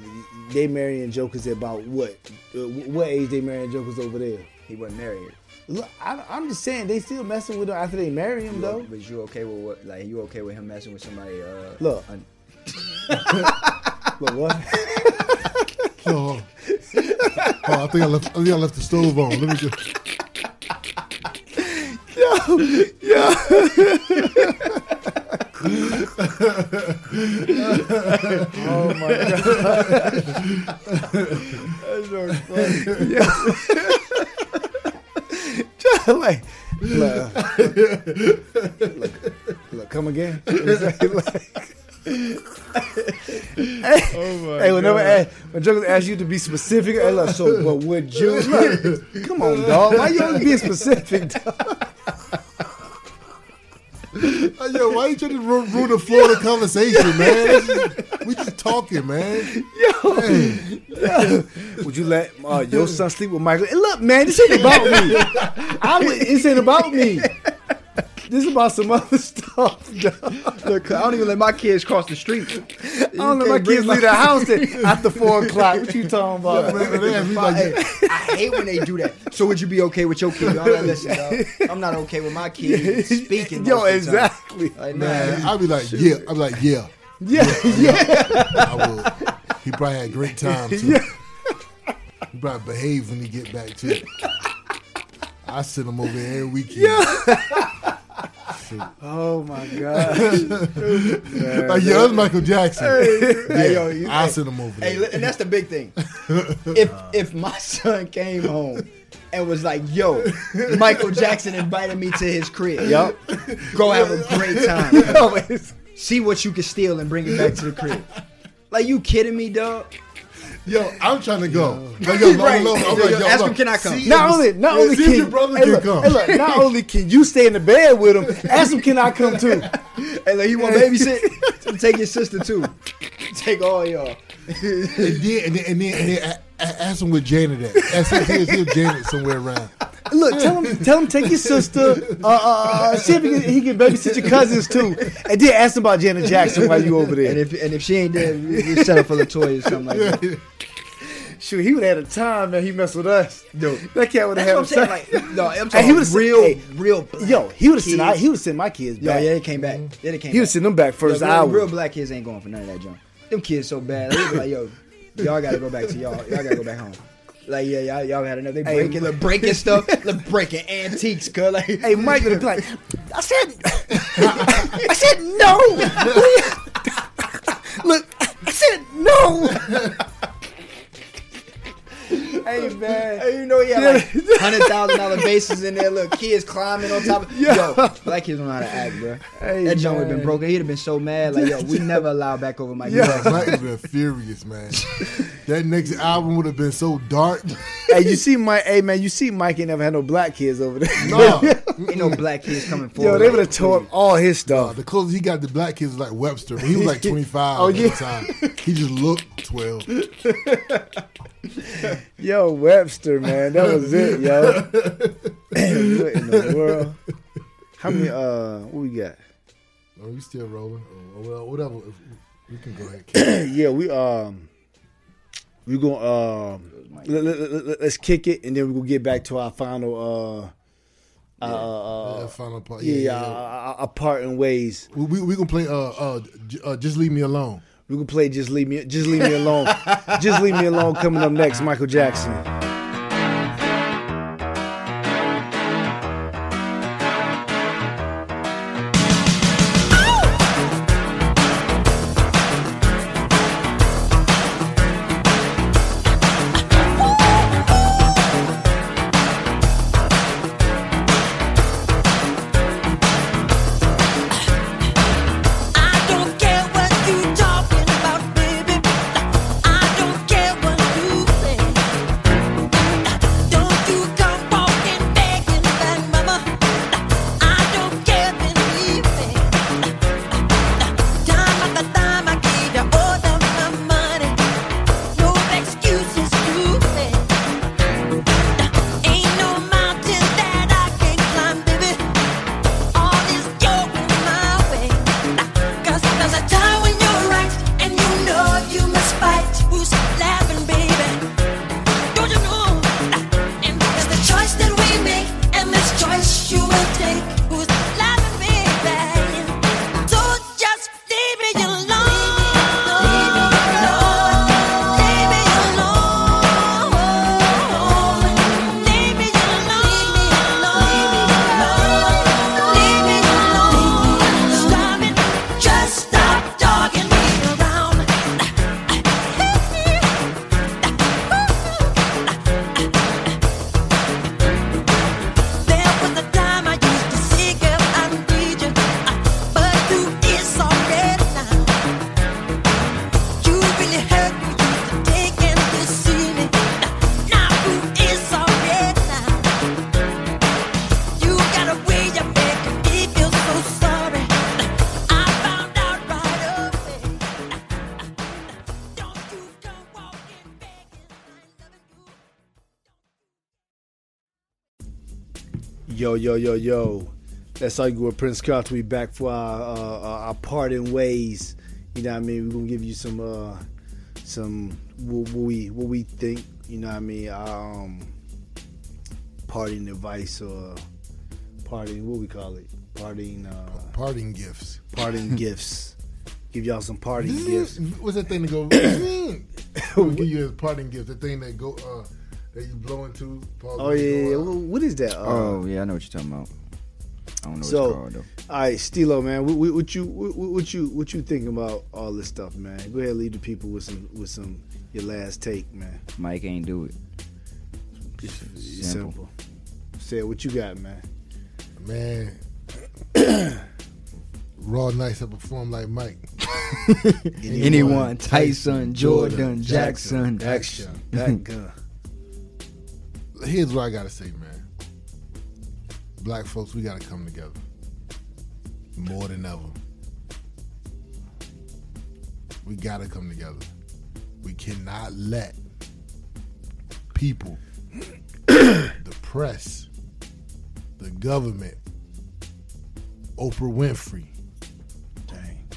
they marrying jokers at about what? Uh, what age they marrying jokers over there? He wasn't married. Look, I, I'm just saying they still messing with him after they marry him You, though. but you okay with what? Like you okay with him messing with somebody? Uh, Look. un- Look what? So, hold on. Oh, I think I left. I think I left the stove on. Let me just. Yo, yo. oh my god! That's so funny. like, look, look, look, come again. Like, oh hey, whenever ask, when jokers ask you to be specific, hey, look, so but would you? Look, come on, dog. Why you always being specific? Dog? Yo, why you trying to ruin, ruin the flow of the conversation, man? Is- we just talking, man. Hey, Would you let uh, your son sleep with Michael? Look, man, this ain't about me. I this ain't about me. This is about some other stuff. Look, I don't even let my kids cross the street. I don't let my kids leave the house at, after four o'clock. What you talking about? man, they ask like, Hey, I hate when they do that. So would you be okay with your kid? I'm not listen, dog. I'm not okay with my kids speaking. Yo, most of the time. exactly. Like, nah, man, I'll be like, yeah. I'll be like, yeah, Yeah, yeah. I would. He probably had a great time too. He probably behave when he get back too. I send him over every weekend. Oh my god. Like, yeah, that's Michael Jackson. Yeah, Hey, yo, you- I'll hey, send him over Hey, there. li- and that's the big thing. If if my son came home and was like, "Yo, Michael Jackson invited me to his crib. Yup. Go have a great time. Yo, See what you can steal and bring it back to the crib." Like you kidding me, dog? Yo, I'm trying to go. Like, yo, Right. I'm alone. I'm like, yo, yo, ask I'm him, can I come? not if- only, not yeah, only can your brother hey, can look, come. hey, look, not only can you stay in the bed with him, ask him can I come too. Hey, like you want babysit? Take your sister too. Take all y'all. And then, and then, and then, and then ask him where Janet at. Ask him if he's Janet somewhere around. Look, tell him, tell him take your sister. Uh, uh, uh, see if he can, he can babysit your cousins too, and then ask him about Janet Jackson while you over And there. if and if she ain't there, we we set up for of toys or something like that. Shoot, he would have had a time, man. He messed with us. Yo, That cat would That's have what I'm had a saying. time. Like, no, I'm Hey, he talking would've real, said- hey, real. Black Yo, he would have sent. I, he would have sent my kids Yo, yeah, they came back. Yeah, they came. he would back. send them back first Yo, real, hour. real black kids ain't going for none of that junk. Them kids so bad. Like, yo, y'all gotta go back to y'all. Y'all gotta go back home. Like, yeah, y'all, y'all had enough. They Hey, breaking, they breaking stuff, they breaking antiques, cuz like, Hey, Mike would be like, I said, I said no. Look, I said no. Hey man, Hey, you know he had like hundred thousand dollar bases in there. Look, kids climbing on top. of Yo, black kids don't know how to act, bro. Hey, that junk would have been broken. He'd have been so mad. Like, yo, we never allow back over Michael Yeah. Jackson. Mike would have been furious, man. That next album would have been so dark. hey, you see Mike? Hey man, you see Mike ain't never had no black kids over there. No, Ain't no black kids coming forward. Yo, they would have tore up all his stuff. the closest he got to black kids was like Webster. He was like 25 Oh, at yeah. the time. He just looked 12. Yo, Webster, man, that was it, yo. what in the world? How many? Uh, what we got? Are you still rolling? Oh, well, whatever. If- We can go ahead. yeah, we um, we gonna um, let, let, us kick it, and then we gonna get back to our final uh, uh, uh, Yeah, final part. yeah, Yeah, yeah, yeah. Our, our parting ways. We, we, we gonna play uh, uh, uh, Just Leave Me Alone. We can play just leave me, just leave me alone, just leave me alone. Coming up next, Michael Jackson. Yo, yo, yo. That's all you with Prince Carter. We back for our, uh, our our parting ways. You know what I mean? We're gonna give you some uh some what, what we what we think, you know what I mean, um parting advice or parting what we call it? Parting uh Parting gifts. parting gifts. Give y'all some parting gifts. What's that thing that go? we'll give you a parting gift. The thing that go uh that you blow Oh yeah, yeah. go out. Wh- What is that? Uh, Oh yeah, I know what you're talking about. I don't know So- it's called though. All right, Stilo, man. What, what, what you what, what you what you think about all this stuff, man? Go ahead, leave the people with some with some your last take, man. Mike ain't do it. Simple. Simple. Say what you got, man. Man. Raw nights that perform like Mike. Anyone, Tyson, Jordan, Jackson, action, that gun. Here's what I gotta say, man. Black folks, we gotta come together. More than ever. We gotta come together. We cannot let people, the press, the government, Oprah Winfrey, Dang.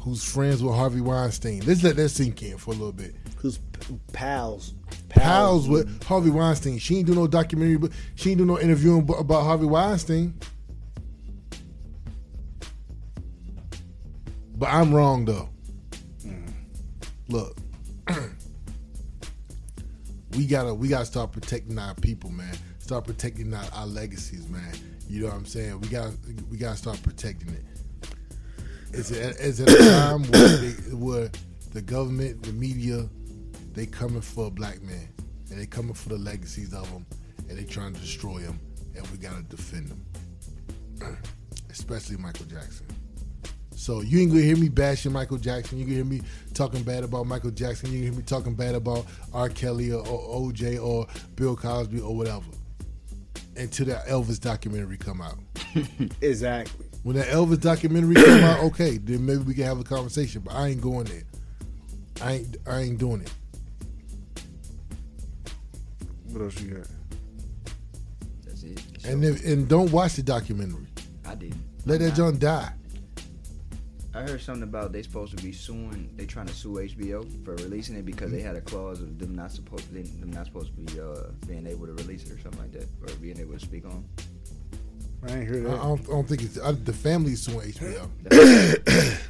who's friends with Harvey Weinstein. Let's let that sink in for a little bit. Who's p- pals? Pals with Harvey Weinstein. She ain't do no documentary, but she ain't do no interviewing about Harvey Weinstein. But I'm wrong though. Mm. Look, we gotta we gotta start protecting our people, man. Start protecting our, our legacies, man. You know what I'm saying? We gotta we gotta start protecting it. It's at, it's at a time where, they, where the government, the media, they coming for a black man, and they coming for the legacies of them, and they trying to destroy them, and we gotta defend them, especially Michael Jackson. So you ain't gonna hear me bashing Michael Jackson. You gonna hear me talking bad about Michael Jackson. You gonna hear me talking bad about R. Kelly or, or OJ or Bill Cosby or whatever. Until that Elvis documentary come out. Exactly. When that Elvis documentary come out, okay, then maybe we can have a conversation. But I ain't going there. I ain't. I ain't doing it. What else you got? That's it. And if, and don't watch the documentary. I didn't. Let that John die. I heard something about they supposed to be suing. They trying to sue HBO for releasing it because they had a clause of them not supposed they, them not supposed to be uh, being able to release it or something like that, or being able to speak on. I ain't heard I that. don't, I don't think it's I, the family's suing HBO.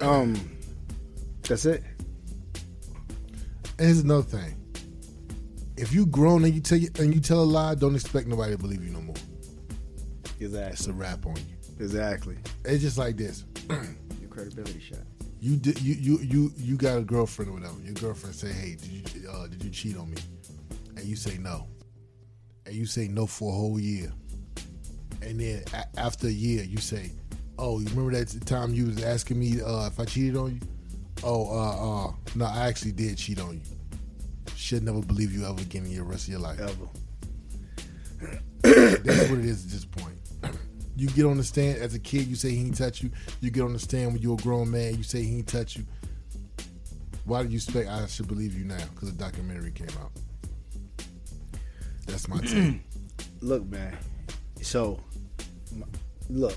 Um, that's it. And here's another thing. If you grown and you tell and you tell a lie, don't expect nobody to believe you no more. It's Exactly. a wrap on you. Exactly. It's just like this. Your credibility shot. You did you you you you got a girlfriend or whatever. Your girlfriend say, "Hey, did you uh, did you cheat on me?" And you say no. And you say no for a whole year. And then a- after a year, you say, "Oh, you remember that time you was asking me uh, if I cheated on you?" Oh, uh, uh, no, I actually did cheat on you. Should never believe you ever again in your rest of your life. Ever. That's what it is at this point. You get on the stand as a kid, you say he ain't touch you. You get on the stand when you're a grown man, you say he ain't touch you. Why do you expect I should believe you now? Because the documentary came out. That's my take. Look, man. So, look,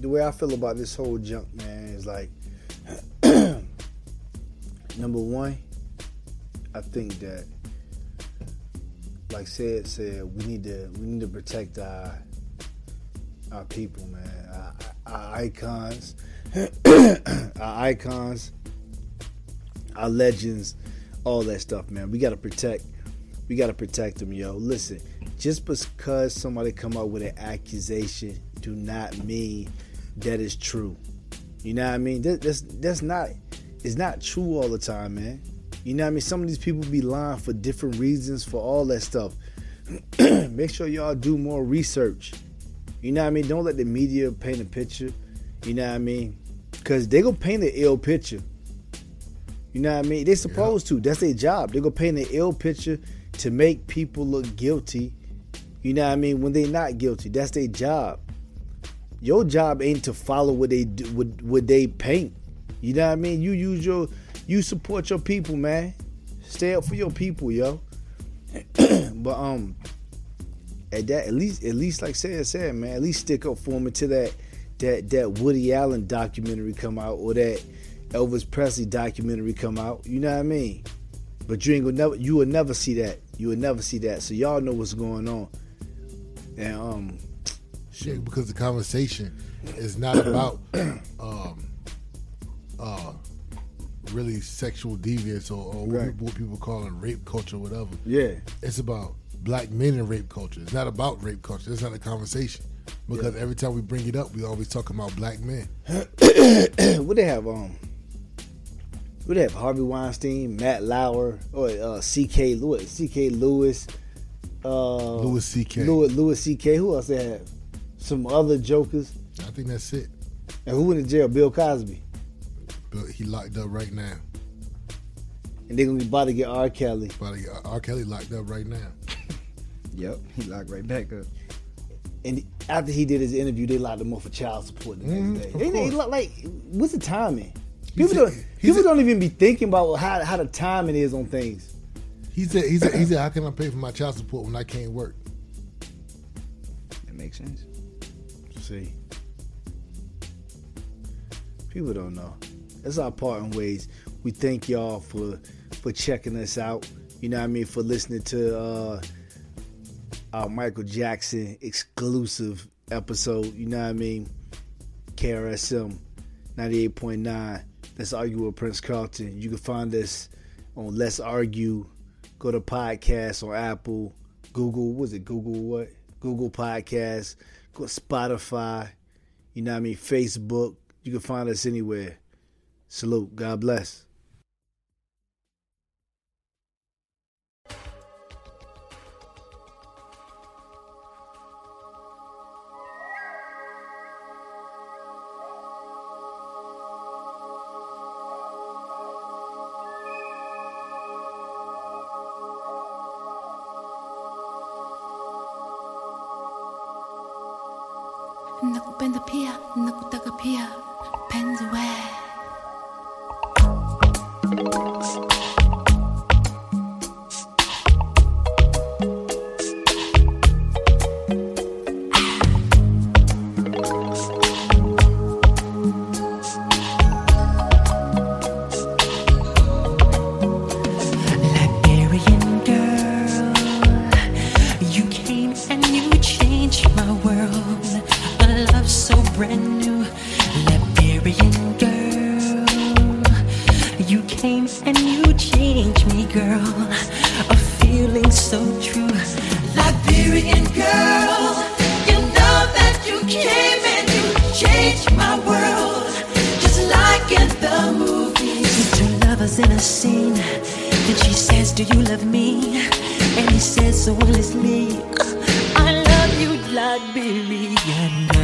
the way I feel about this whole junk, man, is like, number one, I think that, like said said, we need to we need to protect our our people, man, our, our icons, our icons, our legends, all that stuff, man. We gotta protect. We gotta protect them, yo. Listen, just because somebody come up with an accusation, do not mean that is true. You know what I mean? That, that's that's not. It's not true all the time, man. You know what I mean? Some of these people be lying for different reasons, for all that stuff. Make sure y'all do more research. You know what I mean? Don't let the media paint a picture. You know what I mean? Because they gonna paint an ill picture. You know what I mean? They supposed to. That's their job. They gonna paint an ill picture to make people look guilty. You know what I mean? When they not guilty, that's their job. Your job ain't to follow what they do, what, what they paint. You know what I mean? You use your, you support your people, man. Stay up for your people, yo. but um, at that, at least, at least, like Sarah said, man, at least stick up for him until that that that Woody Allen documentary come out or that Elvis Presley documentary come out. You know what I mean? But you ain't gonna never, you will never see that. You will never see that. So y'all know what's going on. And um, Shit, because the conversation is not about um, uh, really sexual deviance or, or what Right. people- what people call it rape culture, whatever. yeah, It's about black men and rape culture. It's not about rape culture. It's not a conversation. Because every time we bring it up, we always talk about black men. what they have um, what they have Harvey Weinstein, Matt Lauer, or uh, C.K. Lewis, C.K. Lewis, uh, Louis C.K. Louis, Louis C.K. Who else they have? Some other jokers. I think that's it. And who went to jail? Bill Cosby. But he locked up right now. And they're gonna be about to get R. Kelly. But R. Kelly locked up right now. Yep, he locked right back up. And after he did his interview, they locked him up for child support the next Mhm, day. They- they look like, what's the timing? People a- don't. People a- don't even be thinking about how how the timing is on things. He said, he said, he said, how can I pay for my child support when I can't work? That makes sense. See, people don't know. That's our parting ways. We thank y'all for for checking us out. You know what I mean? For listening to uh our Michael Jackson exclusive episode. You know what I mean? KRSM 98.9. Let's argue with Prince Carlton. You can find us on Let's Argue. Go to podcast on Apple, Google. Was it Google what? Google Podcast. Go Spotify. You know what I mean? Facebook. You can find us anywhere. Salute. God bless. In a scene. Then she says, Do you love me? And he says so honestly, I love you, Liberian girl.